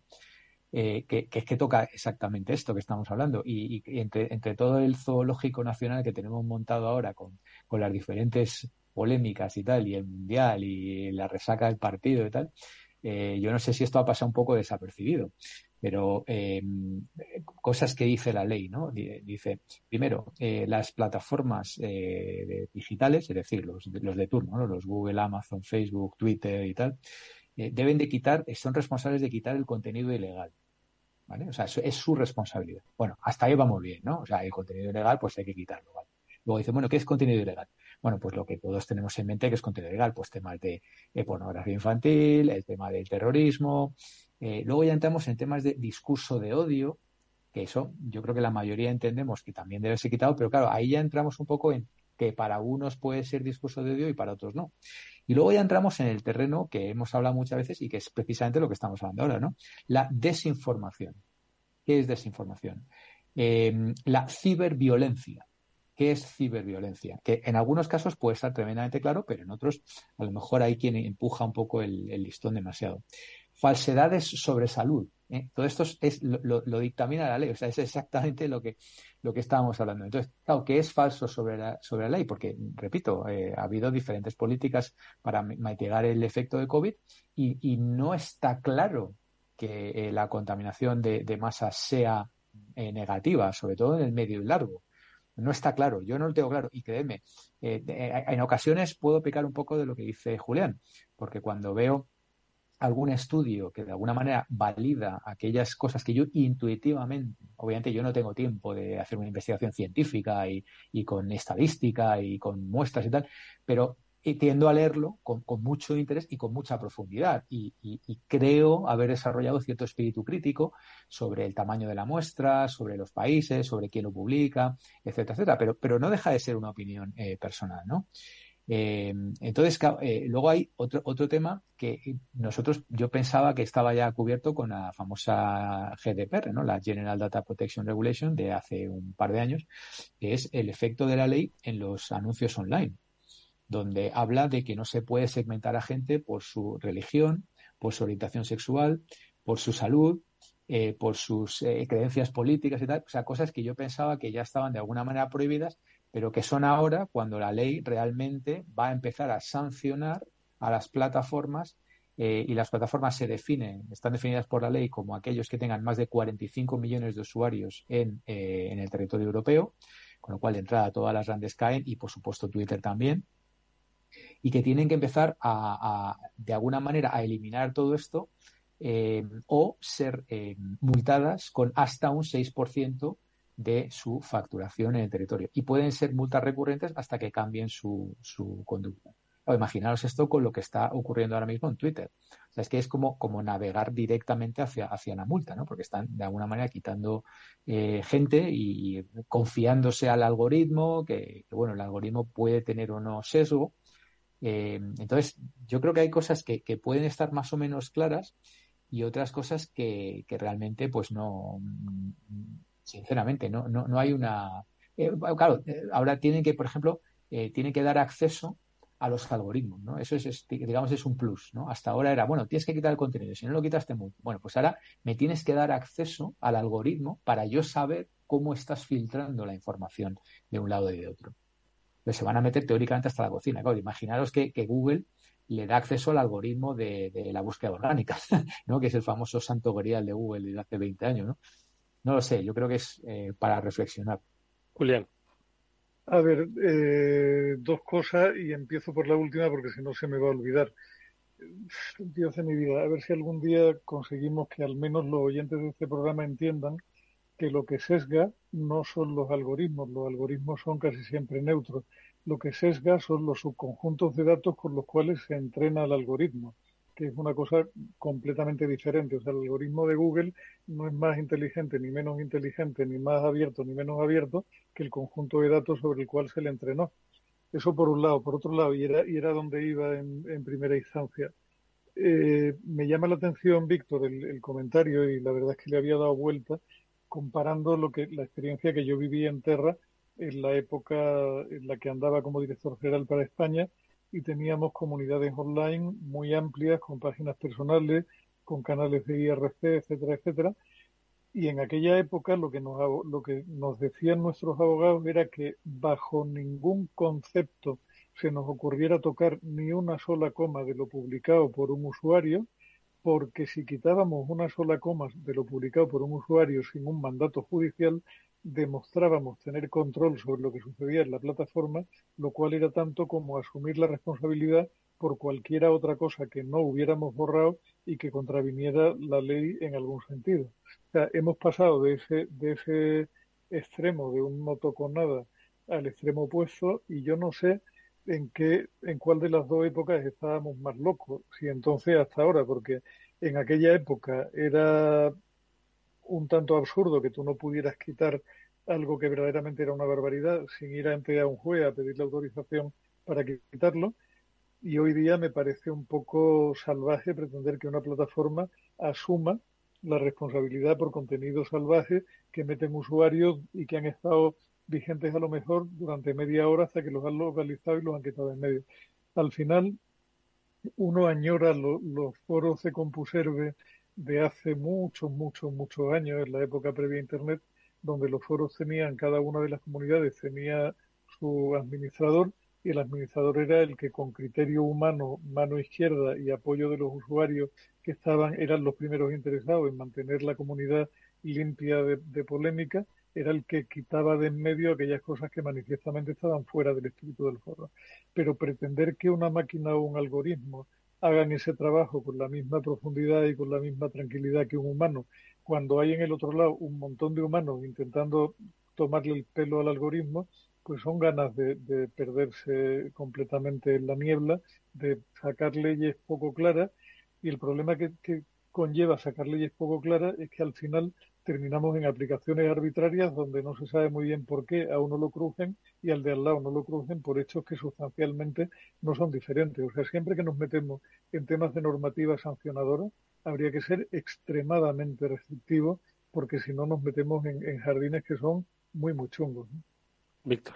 eh, que, que, que, toca exactamente esto que estamos hablando. Y, y entre, entre, todo el zoológico nacional que tenemos montado ahora con, con, las diferentes polémicas y tal, y el mundial y la resaca del partido y tal, eh, yo no sé si esto ha pasado un poco desapercibido, pero eh, cosas que dice la ley, ¿no? Dice, primero, eh, las plataformas digitales, es decir, los, los de turno, ¿no? los Google, Amazon, Facebook, Twitter y tal, deben de quitar, son responsables de quitar el contenido ilegal. ¿Vale? O sea, es, es su responsabilidad. Bueno, hasta ahí vamos bien, ¿no? O sea, el contenido ilegal, pues hay que quitarlo, ¿vale? Luego dice, bueno, ¿qué es contenido ilegal? Bueno, pues lo que todos tenemos en mente que es contenido ilegal, pues temas de, de pornografía infantil, el tema del terrorismo. Eh, luego ya entramos en temas de discurso de odio, que eso yo creo que la mayoría entendemos que también debe ser quitado, pero claro, ahí ya entramos un poco en que para unos puede ser discurso de odio y para otros no. Y luego ya entramos en el terreno que hemos hablado muchas veces y que es precisamente lo que estamos hablando ahora, ¿no? La desinformación. ¿Qué es desinformación? Eh, la ciberviolencia. ¿Qué es ciberviolencia? Que en algunos casos puede estar tremendamente claro, pero en otros a lo mejor hay quien empuja un poco el, listón demasiado. Falsedades sobre salud. ¿eh? Todo esto es, lo, dictamina la ley, o sea, es exactamente lo que, lo que estábamos hablando. Entonces, claro, ¿qué es falso sobre la, sobre la ley? Porque, repito, eh, ha habido diferentes políticas para mitigar el efecto de COVID y, no está claro que eh, la contaminación de, de sea negativa, sobre todo en el medio y largo. No está claro, yo no lo tengo claro. Y créeme, eh, en ocasiones puedo picar un poco de lo que dice Julián, porque cuando veo algún estudio que de alguna manera valida aquellas cosas que yo intuitivamente, obviamente yo no tengo tiempo de hacer una investigación científica y, y con estadística y con muestras y tal, pero tiendo a leerlo con, con, mucho interés y con mucha profundidad y, y, y, creo haber desarrollado cierto espíritu crítico sobre el tamaño de la muestra, sobre los países, sobre quién lo publica, etcétera, etcétera, pero, pero no deja de ser una opinión eh, personal, ¿no? Eh, entonces, eh, luego hay otro, otro tema que nosotros, yo pensaba que estaba ya cubierto con la famosa GDPR, ¿no? La General Data Protection Regulation de hace un par de años, que es el efecto de la ley en los anuncios online donde habla de que no se puede segmentar a gente por su religión, por su orientación sexual, por su salud, eh, por sus eh, creencias políticas y tal, o sea, cosas que yo pensaba que ya estaban de alguna manera prohibidas, pero que son ahora cuando la ley realmente va a empezar a sancionar a las plataformas eh, y las plataformas se definen, están definidas por la ley como aquellos que tengan más de 45 millones de usuarios en, en el territorio europeo, con lo cual de entrada todas las grandes caen y por supuesto Twitter también y que tienen que empezar a, de alguna manera a eliminar todo esto eh, o ser eh, multadas con hasta un 6% de su facturación en el territorio. Y pueden ser multas recurrentes hasta que cambien su, conducta. O imaginaros esto con lo que está ocurriendo ahora mismo en Twitter. Es que es como, como navegar directamente hacia, hacia la multa, ¿no? Porque están de alguna manera quitando eh, gente y, y, confiándose al algoritmo, que, que, bueno, el algoritmo puede tener o no sesgo, eh, entonces, yo creo que hay cosas que, pueden estar más o menos claras y otras cosas que, realmente, pues no, sinceramente, no, no, no hay una. Eh, claro, eh, ahora tienen que, por ejemplo, tienen que dar acceso a los algoritmos, ¿no? Eso es, digamos, es un plus, ¿no? Hasta ahora era, bueno, tienes que quitar el contenido, si no lo quitaste mucho. Bueno, pues ahora me tienes que dar acceso al algoritmo para yo saber cómo estás filtrando la información de un lado y de otro. Pero se van a meter teóricamente hasta la cocina. Claro, imaginaros que, Google le da acceso al algoritmo de, la búsqueda orgánica, ¿no? que es el famoso santo grial de Google desde hace 20 años. ¿no? no lo sé, yo creo que es eh, para reflexionar. Julián. A ver, eh, dos cosas y empiezo por la última porque si no se me va a olvidar. Dios de mi vida, a ver si algún día conseguimos que al menos los oyentes de este programa entiendan que lo que sesga no son los algoritmos, los algoritmos son casi siempre neutros. Lo que sesga son los subconjuntos de datos con los cuales se entrena el algoritmo, que es una cosa completamente diferente. O sea, el algoritmo de Google no es más inteligente, ni menos inteligente, ni más abierto, ni menos abierto que el conjunto de datos sobre el cual se le entrenó. Eso por un lado. Por otro lado, y era, y era donde iba en, primera instancia, eh, me llama la atención, Víctor, el, comentario, y la verdad es que le había dado vuelta, comparando lo que la experiencia que yo viví en Terra en la época en la que andaba como director general para España y teníamos comunidades online muy amplias, con páginas personales, con canales de IRC, etcétera, etcétera, y en aquella época lo que, nos, lo que nos decían nuestros abogados era que bajo ningún concepto se nos ocurriera tocar ni una sola coma de lo publicado por un usuario, porque si quitábamos una sola coma de lo publicado por un usuario sin un mandato judicial, demostrábamos tener control sobre lo que sucedía en la plataforma, lo cual era tanto como asumir la responsabilidad por cualquiera otra cosa que no hubiéramos borrado y que contraviniera la ley en algún sentido. Hemos pasado de ese, de ese extremo de un moto con nada al extremo opuesto y yo no sé en qué, en cuál de las dos épocas estábamos más locos, si entonces hasta ahora, porque en aquella época era un tanto absurdo que tú no pudieras quitar algo que verdaderamente era una barbaridad sin ir ante a un juez a pedir la autorización para quitarlo. Y hoy día me parece un poco salvaje pretender que una plataforma asuma la responsabilidad por contenido salvaje que meten usuarios y que han estado vigentes a lo mejor durante media hora hasta que los han localizado y los han quitado en medio. Al final, uno añora los foros de CompuServe de hace muchos, muchos, muchos años, en la época previa a Internet, donde los foros tenían, cada una de las comunidades tenía su administrador y el administrador era el que con criterio humano, mano izquierda y apoyo de los usuarios que estaban, eran los primeros interesados en mantener la comunidad limpia de, polémica, era el que quitaba de en medio aquellas cosas que manifiestamente estaban fuera del espíritu del foro. Pero pretender que una máquina o un algoritmo hagan ese trabajo con la misma profundidad y con la misma tranquilidad que un humano, cuando hay en el otro lado un montón de humanos intentando tomarle el pelo al algoritmo, pues son ganas de, perderse completamente en la niebla, de sacar leyes poco claras y el problema que, conlleva sacar leyes poco claras es que al final terminamos en aplicaciones arbitrarias donde no se sabe muy bien por qué a uno lo crujen y al de al lado no lo crujen por hechos que sustancialmente no son diferentes. O sea, siempre que nos metemos en temas de normativa sancionadora, habría que ser extremadamente restrictivos porque si no nos metemos en, jardines que son muy, muy chungos. Víctor.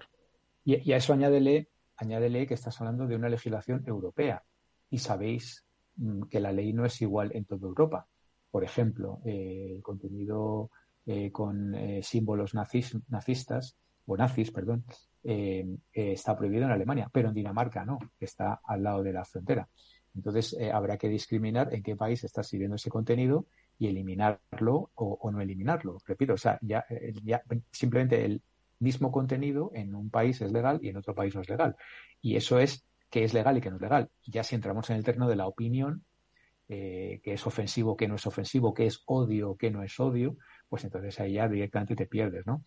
Y, a eso añádele, añádele que estás hablando de una legislación europea. Y sabéis mm, que la ley no es igual en toda Europa. Por ejemplo, eh, el contenido eh, con eh, símbolos nazistas, o nazis, perdón, está prohibido en Alemania, pero en Dinamarca no, está al lado de la frontera. Entonces, habrá que discriminar en qué país está sirviendo ese contenido y eliminarlo o, no eliminarlo. Repito, o sea, ya simplemente el, mismo contenido en un país es legal y en otro país no es legal. Y eso es que es legal y que no es legal. Ya si entramos en el terreno de la opinión, eh, que es ofensivo, que no es ofensivo, que es odio, que no es odio, pues entonces ahí ya directamente te pierdes, ¿no?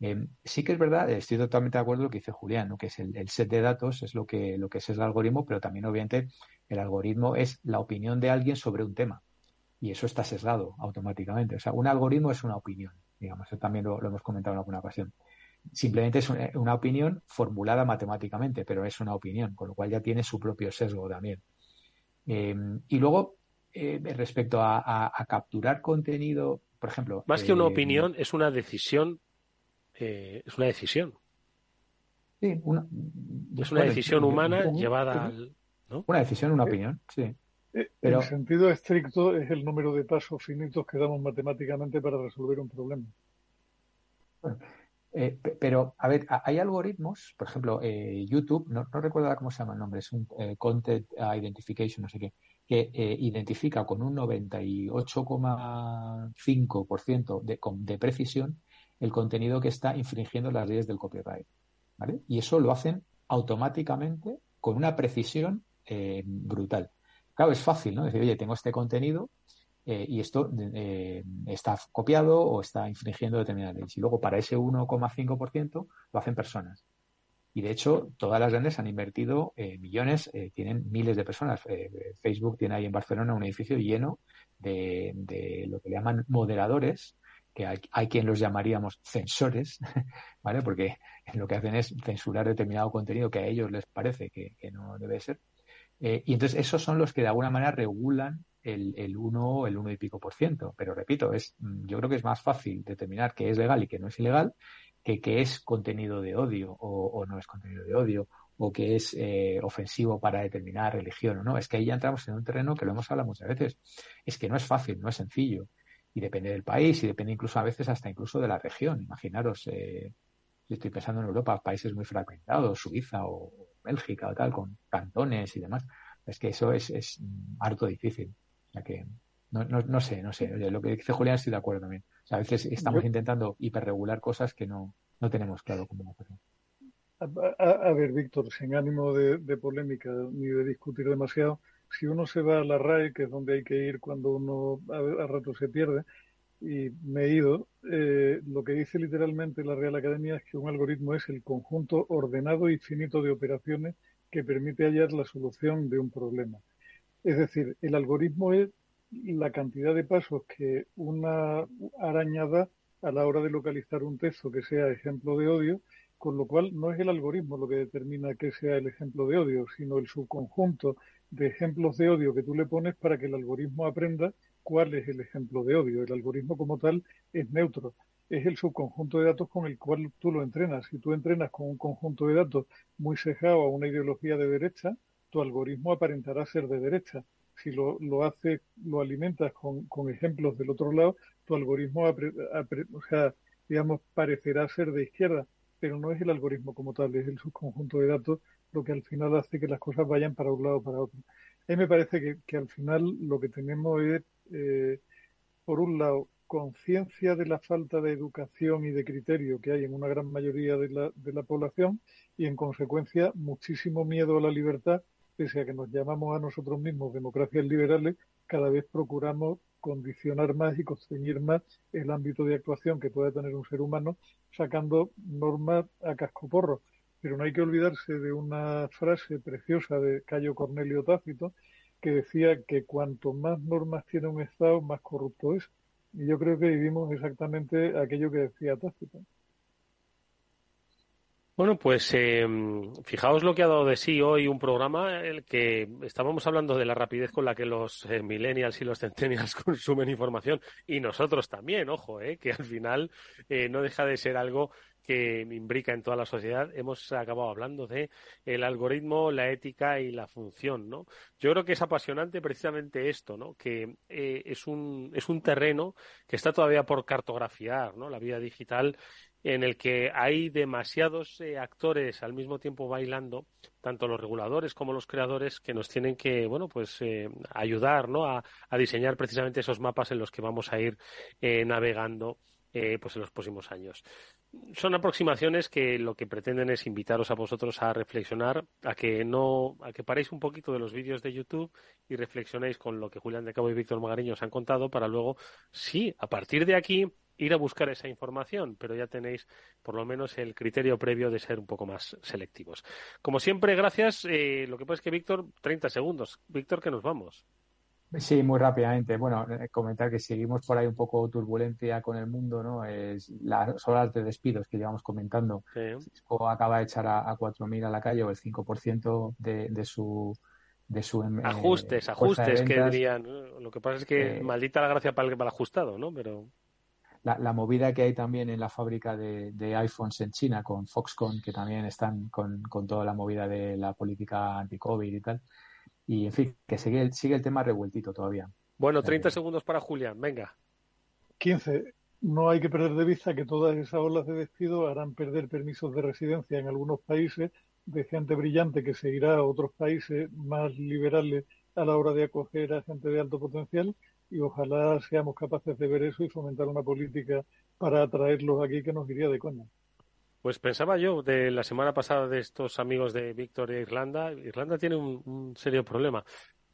Eh, sí que es verdad, estoy totalmente de acuerdo con lo que dice Julián, que es el, set de datos, es lo que, lo que es el algoritmo, pero también obviamente el algoritmo es la opinión de alguien sobre un tema. Y eso está sesgado automáticamente. O sea, un algoritmo es una opinión, digamos, eso también lo hemos comentado en alguna ocasión simplemente es una opinión formulada matemáticamente, pero es una opinión, con lo cual ya tiene su propio sesgo también. Em, y luego, eh, respecto a, capturar contenido, por ejemplo. Más que una eh, opinión, es una decisión. Eh, es una decisión. Sí, una, es una decisión humana llevada al. Una decisión, una opinión, sí. Pero... En sentido estricto, es el número de pasos finitos que damos matemáticamente para resolver un problema. Eh, pero, a ver, hay algoritmos, por ejemplo, eh, YouTube, no, recuerdo cómo se llama el nombre, es un eh, Content Identification, no sé qué, que identifica con un 98,5% de, de precisión el contenido que está infringiendo las leyes del copyright. ¿vale? Y eso lo hacen automáticamente con una precisión brutal. Claro, es fácil, ¿no? Decir, oye, tengo este contenido, eh, y esto eh, está copiado o está infringiendo determinadas leyes. Y luego para ese 1,5% lo hacen personas. Y de hecho, todas las grandes han invertido eh, millones, tienen miles de personas. Facebook tiene ahí en Barcelona un edificio lleno de, lo que le llaman moderadores, que hay, quien los llamaríamos censores, ¿vale? Porque lo que hacen es censurar determinado contenido que a ellos les parece que, no debe ser. y entonces esos son los que de alguna manera regulan el, el 1 el uno y pico por ciento. Pero repito, es, yo creo que es más fácil determinar qué es legal y qué no es ilegal que es contenido de odio o, no es contenido de odio o que es eh, ofensivo para determinar religión o no. Es que ahí ya entramos en un terreno que lo hemos hablado muchas veces. Es que no es fácil, no es sencillo. Y depende del país y depende incluso a veces hasta incluso de la región. Imaginaros, eh, estoy pensando en Europa, países muy fragmentados, Suiza o Bélgica o tal, con cantones y demás. Es que eso es, es harto difícil que no, no, no sé, no sé. lo que dice Julián estoy de acuerdo también. A veces estamos intentando hiperregular cosas que no, no tenemos claro cómo hacerlo. A, ver, Víctor, sin ánimo de, polémica ni de discutir demasiado, si uno se va a la RAE, que es donde hay que ir cuando uno a, rato se pierde, y me he ido, eh, lo que dice literalmente la Real Academia es que un algoritmo es el conjunto ordenado y finito de operaciones que permite hallar la solución de un problema. Es decir, el algoritmo es la cantidad de pasos que una arañada a la hora de localizar un texto que sea ejemplo de odio, con lo cual no es el algoritmo lo que determina que sea el ejemplo de odio, sino el subconjunto de ejemplos de odio que tú le pones para que el algoritmo aprenda cuál es el ejemplo de odio. El algoritmo como tal es neutro, es el subconjunto de datos con el cual tú lo entrenas. Si tú entrenas con un conjunto de datos muy sesgado a una ideología de derecha, tu algoritmo aparentará ser de derecha. Si lo, lo hace, lo alimentas con, con, ejemplos del otro lado, tu algoritmo, o sea, digamos, parecerá ser de izquierda, pero no es el algoritmo como tal, es el subconjunto de datos lo que al final hace que las cosas vayan para un lado o para otro. A mí me parece que, que al final lo que tenemos es, eh, por un lado, conciencia de la falta de educación y de criterio que hay en una gran mayoría de la, de la población y, en consecuencia, muchísimo miedo a la libertad pese a que nos llamamos a nosotros mismos democracias liberales, cada vez procuramos condicionar más y constreñir más el ámbito de actuación que pueda tener un ser humano, sacando normas a cascoporro. Pero no hay que olvidarse de una frase preciosa de Cayo Cornelio Tácito que decía que cuanto más normas tiene un Estado, más corrupto es. Y yo creo que vivimos exactamente aquello que decía Tácito. Bueno, pues eh, fijaos lo que ha dado de sí hoy un programa el que estábamos hablando de la rapidez con la que los eh, millennials y los centennials consumen información y nosotros también, ojo, eh, que al final eh, no deja de ser algo que imbrica en toda la sociedad. Hemos acabado hablando de el algoritmo, la ética y la función, ¿no? Yo creo que es apasionante precisamente esto, ¿no? Que es un es un terreno que está todavía por cartografiar, ¿no? La vida digital en el que hay demasiados eh, actores al mismo tiempo bailando, tanto los reguladores como los creadores, que nos tienen que, bueno, pues eh, ayudar, ¿no? A, diseñar precisamente esos mapas en los que vamos a ir eh, navegando, pues en los próximos años. Son aproximaciones que lo que pretenden es invitaros a vosotros a reflexionar, a que no, a que paréis un poquito de los vídeos de YouTube y reflexionéis con lo que Julián de Cabo y Víctor Magariño os han contado para luego, sí, a partir de aquí ir a buscar esa información, pero ya tenéis por lo menos el criterio previo de ser un poco más selectivos. Como siempre, gracias. Eh, lo que pasa es que, Víctor, 30 segundos. Víctor, que nos vamos. Sí, muy rápidamente. Bueno, eh, comentar que seguimos por ahí un poco turbulencia con el mundo, ¿no? Es las horas de despidos que llevamos comentando. Cisco acaba de echar a, a 4.000 a la calle o el 5% de, de su de su em, ajustes, ajustes que dirían. Lo que pasa es que maldita la gracia para el, para el ajustado, ¿no? Pero la, movida que hay también en la fábrica de, iPhones en China con Foxconn, que también están con, toda la movida de la política anti-COVID y tal. Y en fin, que sigue, sigue el tema revueltito todavía. Bueno, 30 segundos para Julián, venga. 15. no hay que perder de vista que todas esas olas de despido harán perder permisos de residencia en algunos países de gente brillante que se irá a otros países más liberales a la hora de acoger a gente de alto potencial y ojalá seamos capaces de ver eso y fomentar una política para atraerlos aquí que nos iría de coña. Pues pensaba yo de la semana pasada de estos amigos de Víctor e Irlanda. Irlanda tiene un, serio problema.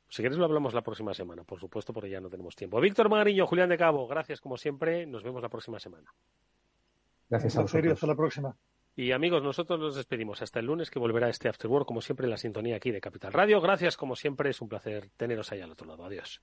Si quieres lo hablamos la próxima semana, por supuesto, porque ya no tenemos tiempo. Víctor Magariño, Julián de Cabo, gracias como siempre. Nos vemos la próxima semana. Gracias a vosotros. Hasta la próxima. Y amigos, nosotros nos despedimos hasta el lunes que volverá este After Work, como siempre, en la sintonía aquí de Capital Radio. Gracias, como siempre, es un placer teneros ahí al otro lado. Adiós.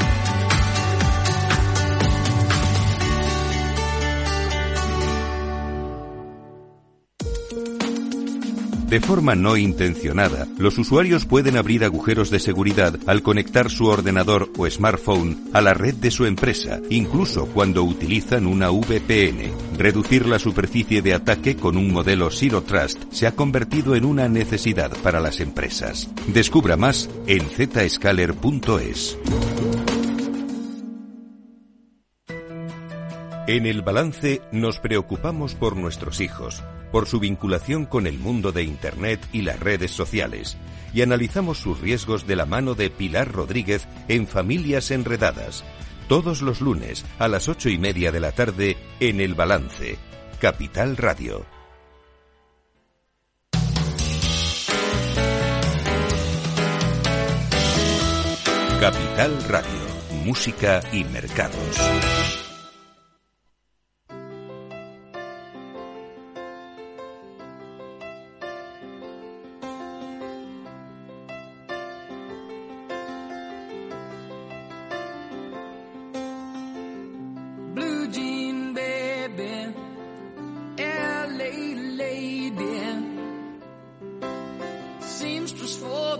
De forma no intencionada, los usuarios pueden abrir agujeros de seguridad al conectar su ordenador o smartphone a la red de su empresa, incluso cuando utilizan una VPN. Reducir la superficie de ataque con un modelo Zero Trust se ha convertido en una necesidad para las empresas. Descubra más en zscaler.es. En el balance nos preocupamos por nuestros hijos por su vinculación con el mundo de Internet y las redes sociales, y analizamos sus riesgos de la mano de Pilar Rodríguez en Familias Enredadas, todos los lunes a las ocho y media de la tarde en El Balance, Capital Radio. Capital Radio, Música y Mercados.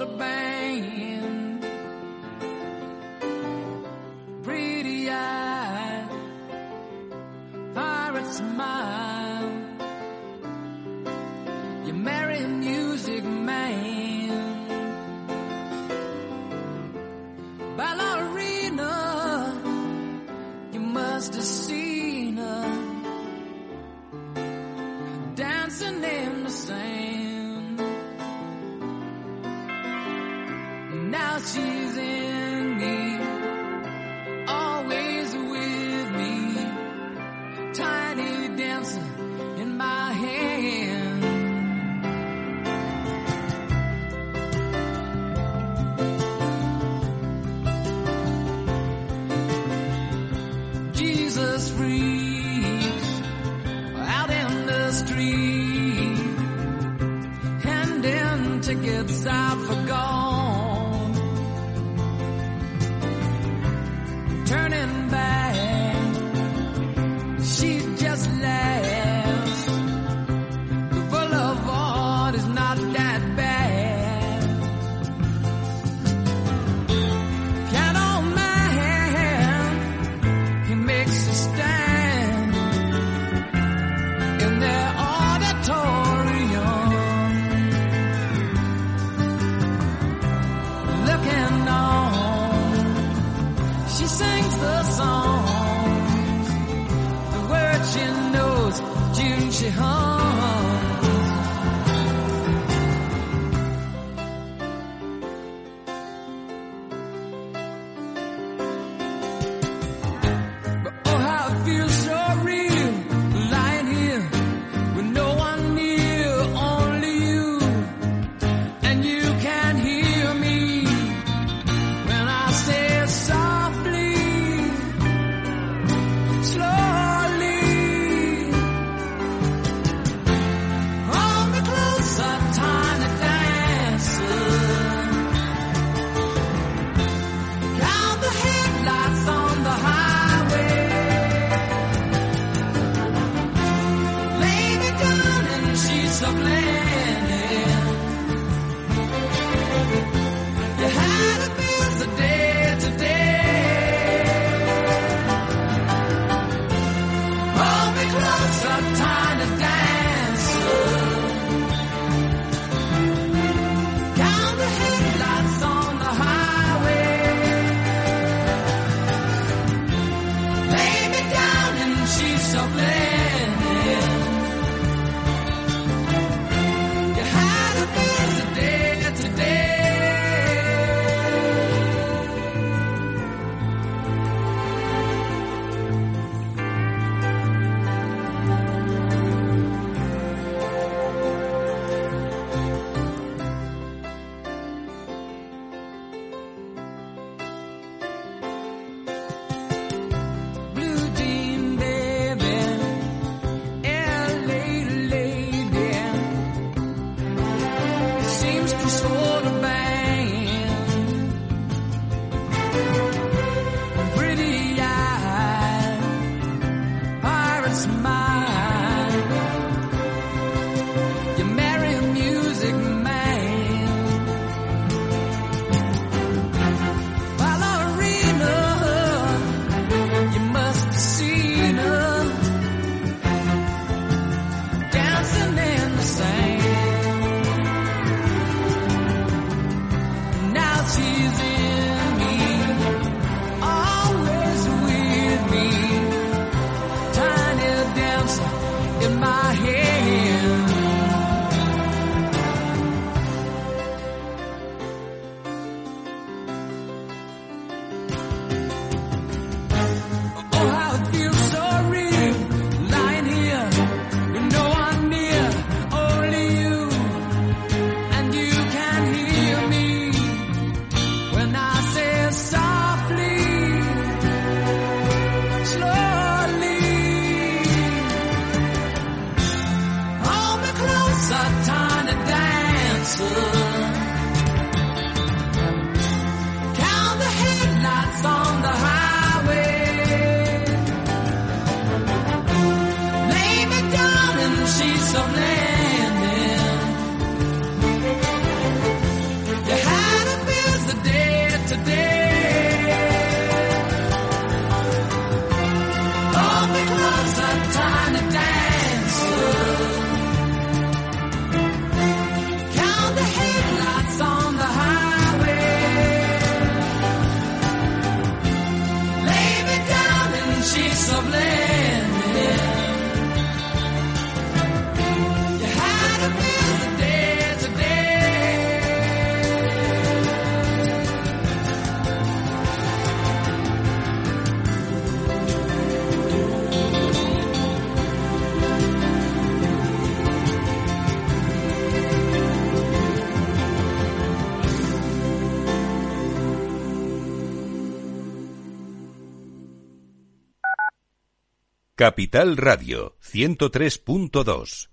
the bank. smile. Capital Radio 103.2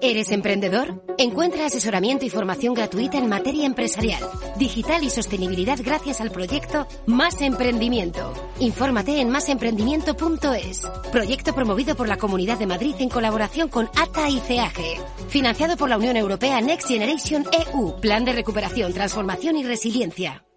¿Eres emprendedor? Encuentra asesoramiento y formación gratuita en materia empresarial, digital y sostenibilidad gracias al proyecto Más Emprendimiento. Infórmate en másemprendimiento.es. Proyecto promovido por la Comunidad de Madrid en colaboración con ATA y CEAGE. Financiado por la Unión Europea Next Generation EU. Plan de recuperación, transformación y resiliencia.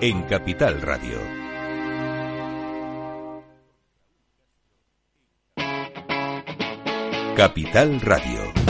en Capital Radio. Capital Radio.